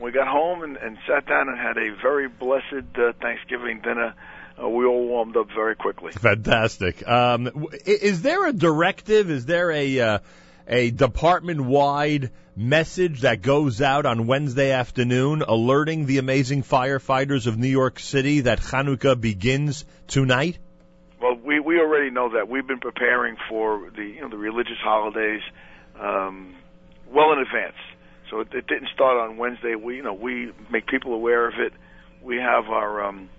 we got home and, and sat down and had a very blessed uh, Thanksgiving dinner, uh, we all warmed up very quickly. Fantastic. Um, is there a directive? Is there a uh, a department-wide message that goes out on Wednesday afternoon, alerting the amazing firefighters of New York City that Hanukkah begins tonight? Well, we we already know that. We've been preparing for the you know the religious holidays um, well in advance. So it, it didn't start on Wednesday. We you know we make people aware of it. We have our um,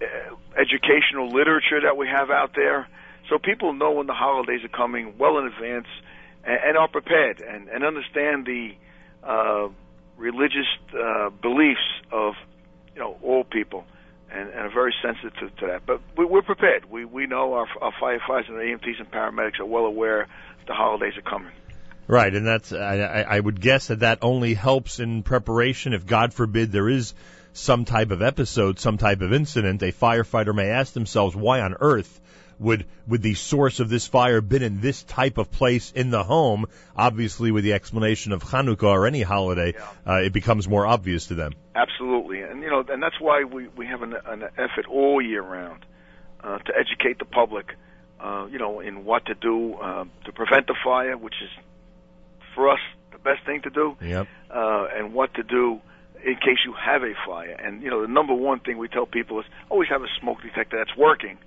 uh, educational literature that we have out there, so people know when the holidays are coming well in advance and, and are prepared and, and understand the uh, religious uh, beliefs of you know all people and, and are very sensitive to that. But we, we're prepared. We we know our, our firefighters and our EMTs and paramedics are well aware the holidays are coming. Right, and that's I, I I would guess that that only helps in preparation. If God forbid there is some type of episode, some type of incident, a firefighter may ask themselves, why on earth would would the source of this fire been in this type of place in the home? Obviously, with the explanation of Hanukkah or any holiday, uh, it becomes more obvious to them. Absolutely, and you know, and that's why we we have an, an effort all year round uh, to educate the public. Uh, you know, in what to do uh, to prevent the fire, which is for us the best thing to do. Yep. uh, and what to do in case you have a fire. And you know, the number one thing we tell people is always have a smoke detector that's working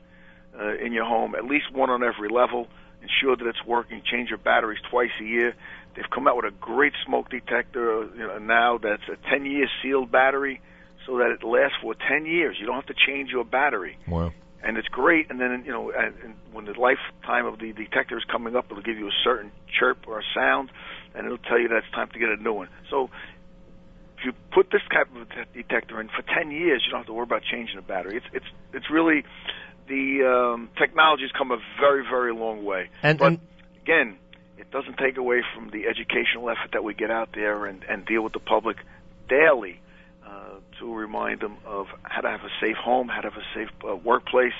uh, in your home, at least one on every level. Ensure that it's working. Change your batteries twice a year. They've come out with a great smoke detector you know, now that's a 10-year sealed battery, so that it lasts for 10 years. You don't have to change your battery Wow. and it's great. And then you know, and, and when the lifetime of the detector is coming up, it'll give you a certain chirp or a sound, and it'll tell you that it's time to get a new one. So, if you put this type of detector in for 10 years, you don't have to worry about changing the battery. It's it's it's really the um, technology's come a very very long way. And, but and again, it doesn't take away from the educational effort that we get out there and, and deal with the public daily uh, to remind them of how to have a safe home, how to have a safe uh, workplace,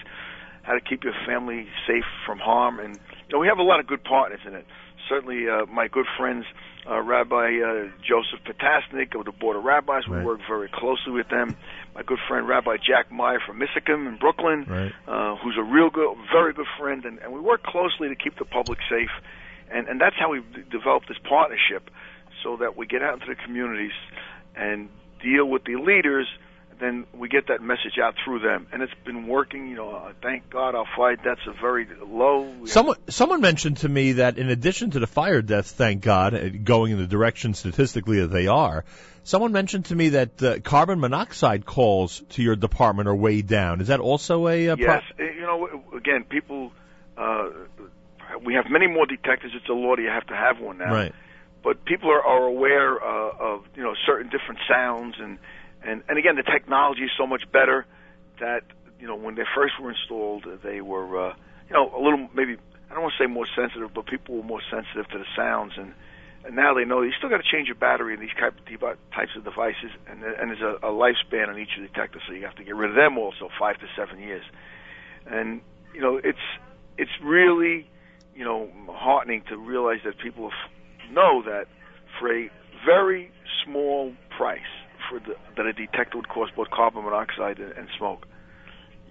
how to keep your family safe from harm. And you know, we have a lot of good partners in it. Certainly, uh, my good friends, uh, Rabbi uh, Joseph Potasnik of the Board of Rabbis, we Right. work very closely with them. My good friend Rabbi Jack Meyer from Misaskim in Brooklyn, Right. uh, who's a real good, very good friend, and, and we work closely to keep the public safe. And, and that's how we developed this partnership, so that we get out into the communities and deal with the leaders. Then we get that message out through them, and it's been working. You know, uh, thank God our fire deaths are very low. Someone someone mentioned to me that in addition to the fire deaths, thank God, uh, going in the direction statistically that they are, someone mentioned to me that uh, carbon monoxide calls to your department are way down. Is that also a uh, Yes, uh, you know, again, people. Uh, we have many more detectors. It's a law that you have to have one now. Right. But people are, are aware uh, of you know certain different sounds and and and again the technology is so much better that you know when they first were installed they were uh, you know a little maybe I don't want to say more sensitive but people were more sensitive to the sounds. And and now they know you still got to change your battery in these type of types of devices. And and there's a, a lifespan on each detector so you have to get rid of them also five to seven years. And you know it's it's really you know heartening to realize that people know that for a very small price for the, that a detector would cause both carbon monoxide and, and smoke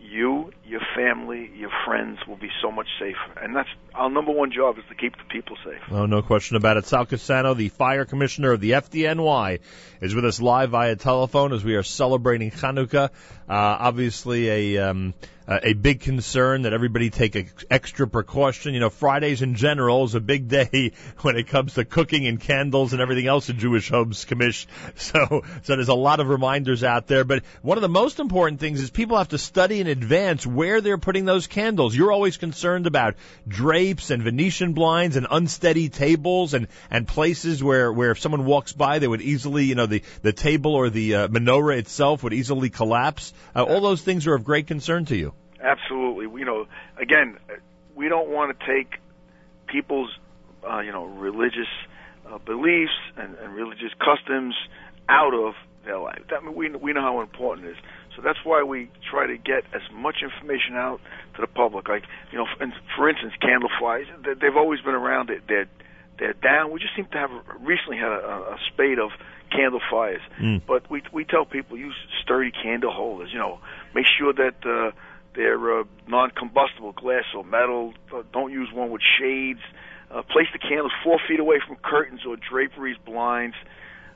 you, your family, your friends will be so much safer. And that's our number one job is to keep the people safe. Oh, no question about it. Sal Cassano, the fire commissioner of the FDNY, is with us live via telephone as we are celebrating Hanukkah. Uh, obviously, a um, a big concern that everybody take extra precaution. You know, Fridays in general is a big day when it comes to cooking and candles and everything else in Jewish homes, commish. So, so there's a lot of reminders out there. But one of the most important things is people have to study in advance where they're putting those candles. You're always concerned about drapes and Venetian blinds and unsteady tables and and places where where if someone walks by, they would easily, you know, the the table or the uh, menorah itself would easily collapse. Uh, all those things are of great concern to you. Absolutely. You know, again, we don't want to take people's, uh, you know, religious uh, beliefs and, and religious customs out of their life. That, I mean, we we know how important it is. So that's why we try to get as much information out to the public. Like, you know, and for instance, candle flies, they- They've always been around. They- They're they're down. We just seem to have recently had a, a spate of candle fires. Mm. But we we tell people use sturdy candle holders. You know, make sure that uh, they're uh, non-combustible, glass or metal. Uh, don't use one with shades. Uh, place the candles four feet away from curtains or draperies, blinds.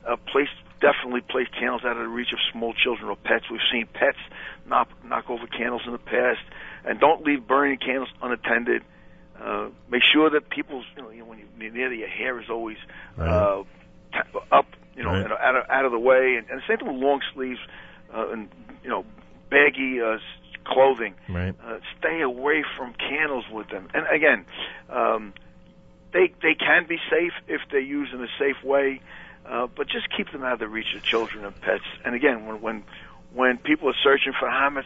Uh, place definitely place candles out of the reach of small children or pets. We've seen pets knock knock over candles in the past, and don't leave burning candles unattended. Uh, make sure that people's you know, you know when you near your hair is always uh, t- up, you know, Right. out of out of the way, and, and the same thing with long sleeves uh, and you know baggy uh, clothing. Right. Uh, stay away from candles with them. And again, um, they they can be safe if they're used in a safe way, uh, but just keep them out of the reach of children and pets. And again, when when when people are searching for chametz,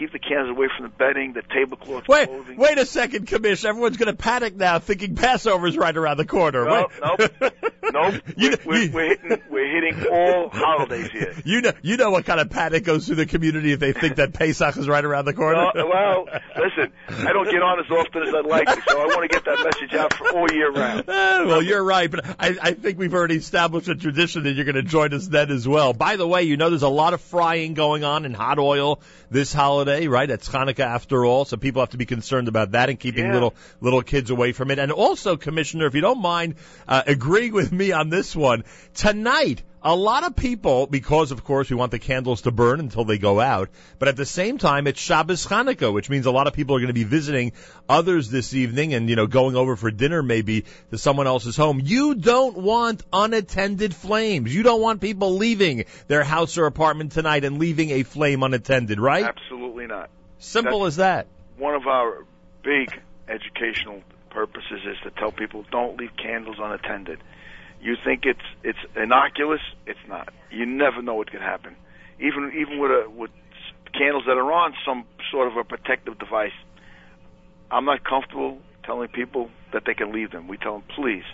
keep the candles away from the bedding, the tablecloth, Wait, clothing. wait a second, Commish. Everyone's going to panic now, thinking Passover's right around the corner. No, Wait. nope, nope. We're, we're, we're hitting we're hitting all holidays here. You know, you know what kind of panic goes through the community if they think that Pesach is right around the corner. No, well, listen, I don't get on as often as I'd like to, so I want to get that message out for all year round. Eh, well, you're right, but I, I think we've already established a tradition that you're going to join us then as well. By the way, you know there's a lot of frying going on in hot oil this holiday, right? It's Hanukkah after all, so people have to be concerned about that and keeping Yeah. little little kids away from it. And also, Commissioner, if you don't mind uh, agreeing with me on this one, tonight. A lot of people, because of course we want the candles to burn until they go out, but at the same time it's Shabbos Hanukkah, which means a lot of people are going to be visiting others this evening and, you know, going over for dinner maybe to someone else's home. You don't want unattended flames. You don't want people leaving their house or apartment tonight and leaving a flame unattended, right? Absolutely not. Simple as that. One of our big educational purposes is to tell people don't leave candles unattended. You think it's it's innocuous? It's not. You never know what could happen. Even even with a with candles that are on some sort of a protective device, I'm not comfortable telling people that they can leave them. We tell them, please,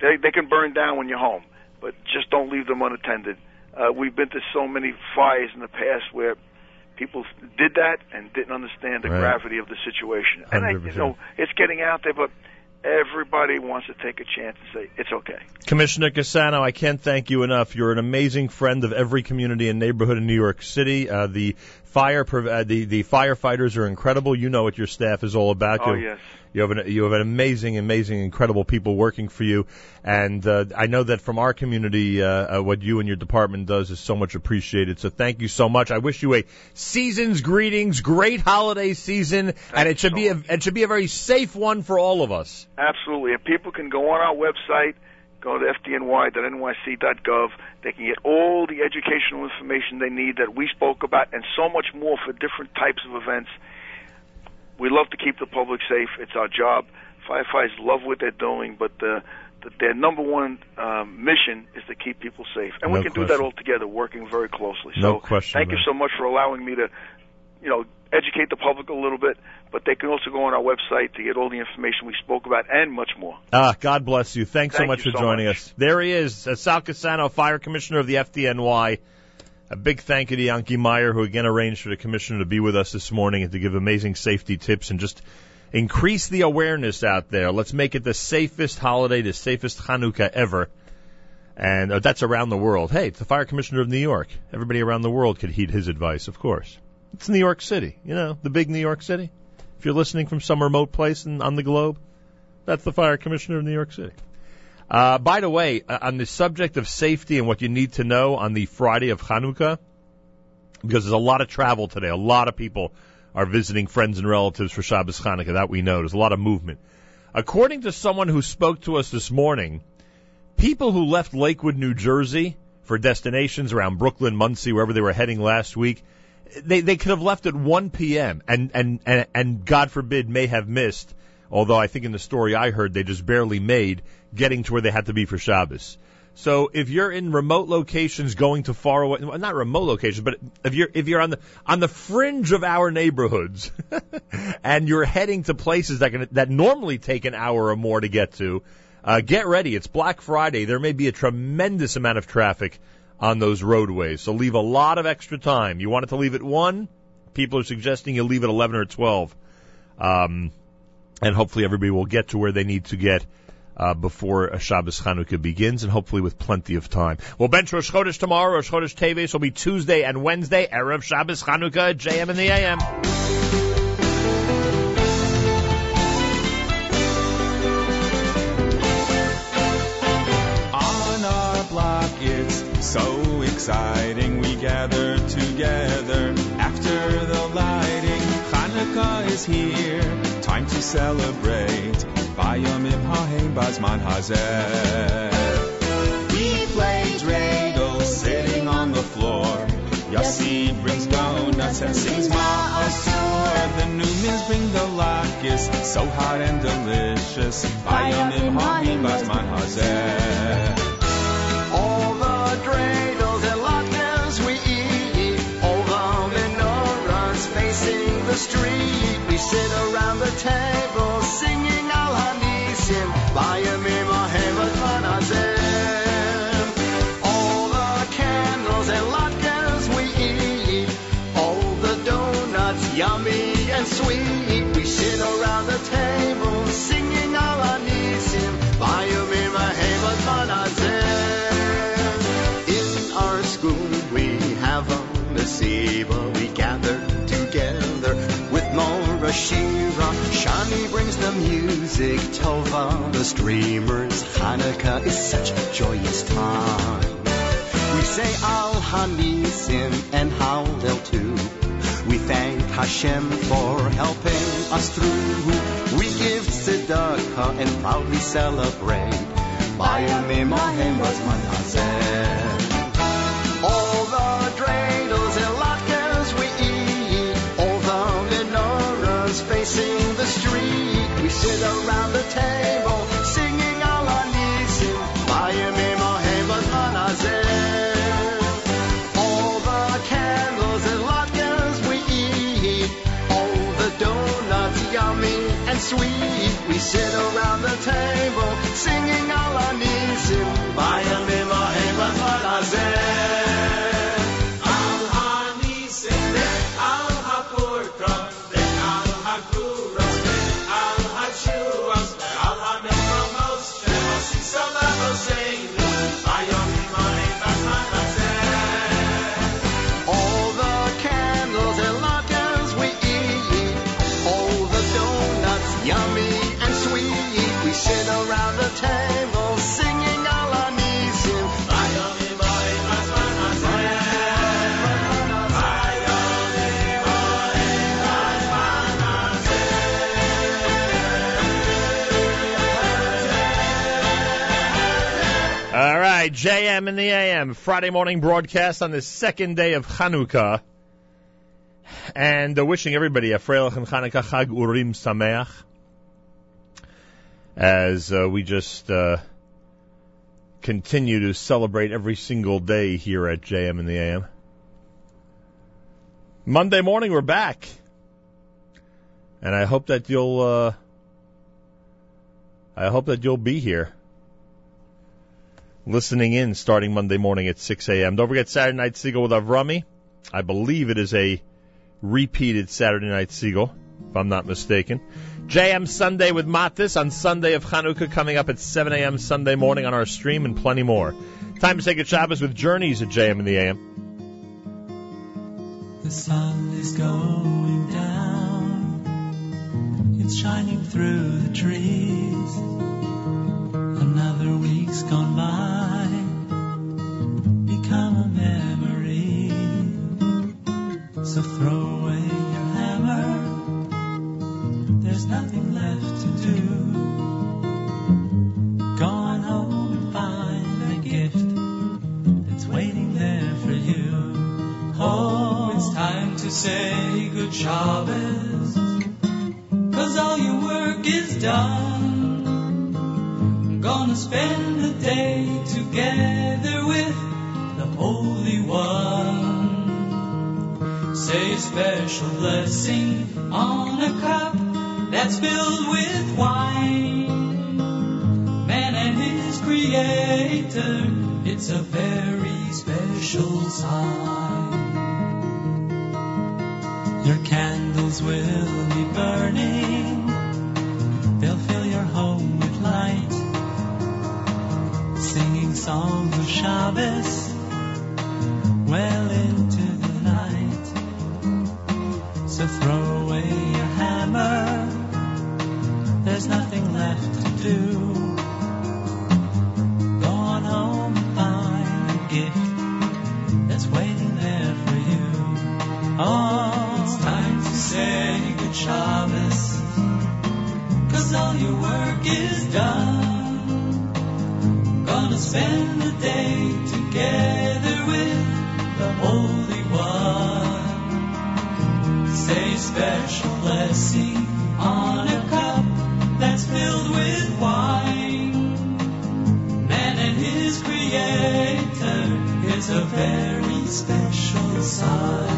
they they can burn down when you're home, but just don't leave them unattended. Uh, we've been to so many fires in the past where people did that and didn't understand the Right. gravity of the situation. And I, you know, it's getting out there, but everybody wants to take a chance and say it's okay. Commissioner Cassano, I can't thank you enough. You're an amazing friend of every community and neighborhood in New York City. Uh, the fire, uh, the the firefighters are incredible. You know what your staff is all about. Oh, you, yes. You have an you have an amazing, amazing, incredible people working for you, and uh, I know that from our community, uh, uh, what you and your department does is so much appreciated. So thank you so much. I wish you a season's greetings, great holiday season, and it should be a it should be a very safe one for all of us. Absolutely. And people can go on our website, go to fdny.nyc.gov. They can get all the educational information they need that we spoke about and so much more for different types of events. We love to keep the public safe. It's our job. Firefighters love what they're doing, but the, the, their number one um, mission is to keep people safe. And we No can do that all together, working very closely. No so question thank you so much for allowing me to, you know, educate the public a little bit. But they can also go on our website to get all the information we spoke about and much more. Ah, God bless you. Thanks so much for so joining much. us. There he is, uh, Sal Cassano, Fire Commissioner of the FDNY. A big thank you to Yanky Meyer, who again arranged for the commissioner to be with us this morning and to give amazing safety tips and just increase the awareness out there. Let's make it the safest holiday, the safest Hanukkah ever. And uh, that's around the world. Hey, it's the Fire Commissioner of New York. Everybody around the world could heed his advice, of course. It's New York City, you know, the big New York City. If you're listening from some remote place in, on the globe, that's the Fire Commissioner of New York City. Uh, by the way, uh, on the subject of safety and what you need to know on the Friday of Hanukkah, because there's a lot of travel today, a lot of people are visiting friends and relatives for Shabbos Hanukkah. That we know. There's a lot of movement. According to someone who spoke to us this morning, people who left Lakewood, New Jersey for destinations around Brooklyn, Monsey, wherever they were heading last week, they they could have left at 1 p.m. and and and, and God forbid may have missed. Although I think in the story I heard they just barely made getting to where they had to be for Shabbos. So if you're in remote locations going to far away, not remote locations, but if you're if you're on the on the fringe of our neighborhoods and you're heading to places that can, that normally take an hour or more to get to, uh, get ready. It's Black Friday. There may be a tremendous amount of traffic on those roadways. So leave a lot of extra time. You want it to leave at one. People are suggesting you leave at eleven or twelve, um, and hopefully everybody will get to where they need to get uh, before Shabbos Chanukah begins, and hopefully with plenty of time. We'll bench Rosh Chodesh tomorrow. Rosh Chodesh Teves will be Tuesday and Wednesday. Erev Shabbos Chanukah, JM in the AM. So exciting. We gather together after the lighting. Hanukkah is here, time to celebrate. Ha'hem bazman hazeh. We play dreidel sitting on the floor. Yossi brings donuts and sings Maoz Tzur. The Newmans bring the lakis, so hot and delicious. Ha'hem bazman hazeh. The street. We sit around the table Shira. Shani brings the music. Tova the streamers. Hanukkah is such a joyous time. We say Al Hanisim and Hallel too. We thank Hashem for helping us through. We give tzedakah and proudly celebrate. Bayamim Ahem Bazman Hazeh. sit around the table singing all our needs in Miami Mohamed Manazir. All the candles and latkes we eat, all the donuts yummy and sweet. We sit around the table singing all our JM in the AM, Friday morning broadcast on the second day of Chanukah. And uh, wishing everybody a Freilich and Chanukah Chag Urim Sameach. As uh, we just uh, continue to celebrate every single day here at JM in the AM. Monday morning, we're back. And I hope that you'll, uh, I hope that you'll be here listening in starting Monday morning at 6 a.m. Don't forget Saturday Night Segal with Avrami. I believe it is a repeated Saturday Night Segal, if I'm not mistaken. JM Sunday with Matis on Sunday of Chanukah coming up at 7 a.m. Sunday morning on our stream and plenty more. Time to take a Shabbos with Journeys at JM in the AM. The sun is going down. It's shining through the trees. Another week's gone by. Become a memory. So throw away your hammer. There's nothing left to do. Go on home and find the gift that's waiting there for you. Oh, it's time to say good Shabbos. Cause all your work is done. Gonna spend the day together with the Holy One. Say a special blessing on a cup that's filled with wine. Man and his creator, it's a very special sign. Your candles will Songs of Shabbos well into the night. So throw away your hammer, there's nothing left to do. Go on home and find a gift that's waiting there for you. Oh, it's time to say good Shabbos, cause all your work is done. Spend the day together with the Holy One. Say special blessing on a cup that's filled with wine. Man and his creator is a very special sign.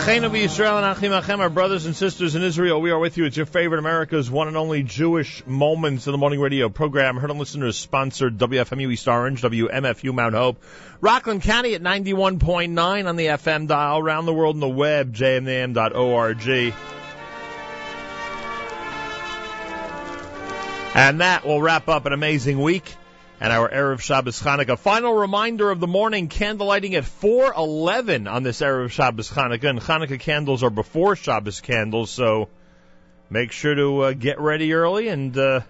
Achenu Yisrael and Achim Achem, our brothers and sisters in Israel, we are with you. It's your favorite America's one and only Jewish Moments in the Morning Radio program. Heard on listeners sponsored WFMU East Orange, WMFU Mount Hope, Rockland County at 91.9 on the FM dial, around the world on the web, jmam.org. And that will wrap up an amazing week and our Erev Shabbos Chanukah. Final reminder of the morning, candlelighting at 411 on this Erev Shabbos Chanukah. And Chanukah candles are before Shabbos candles, so make sure to uh, get ready early and uh,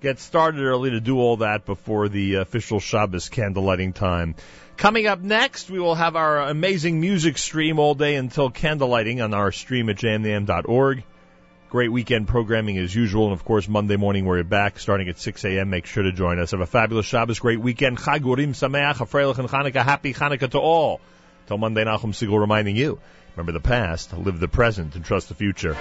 get started early to do all that before the official Shabbos candlelighting time. Coming up next, we will have our amazing music stream all day until candlelighting on our stream at jmintheam.org. Great weekend programming as usual, and of course Monday morning we're back starting at 6 a.m. Make sure to join us. Have a fabulous Shabbos, great weekend. Chag Urim Sameach, a Freilich and Chanukah. Happy Chanukah to all. Till Monday, Nachum Segal reminding you, remember the past, live the present, and trust the future.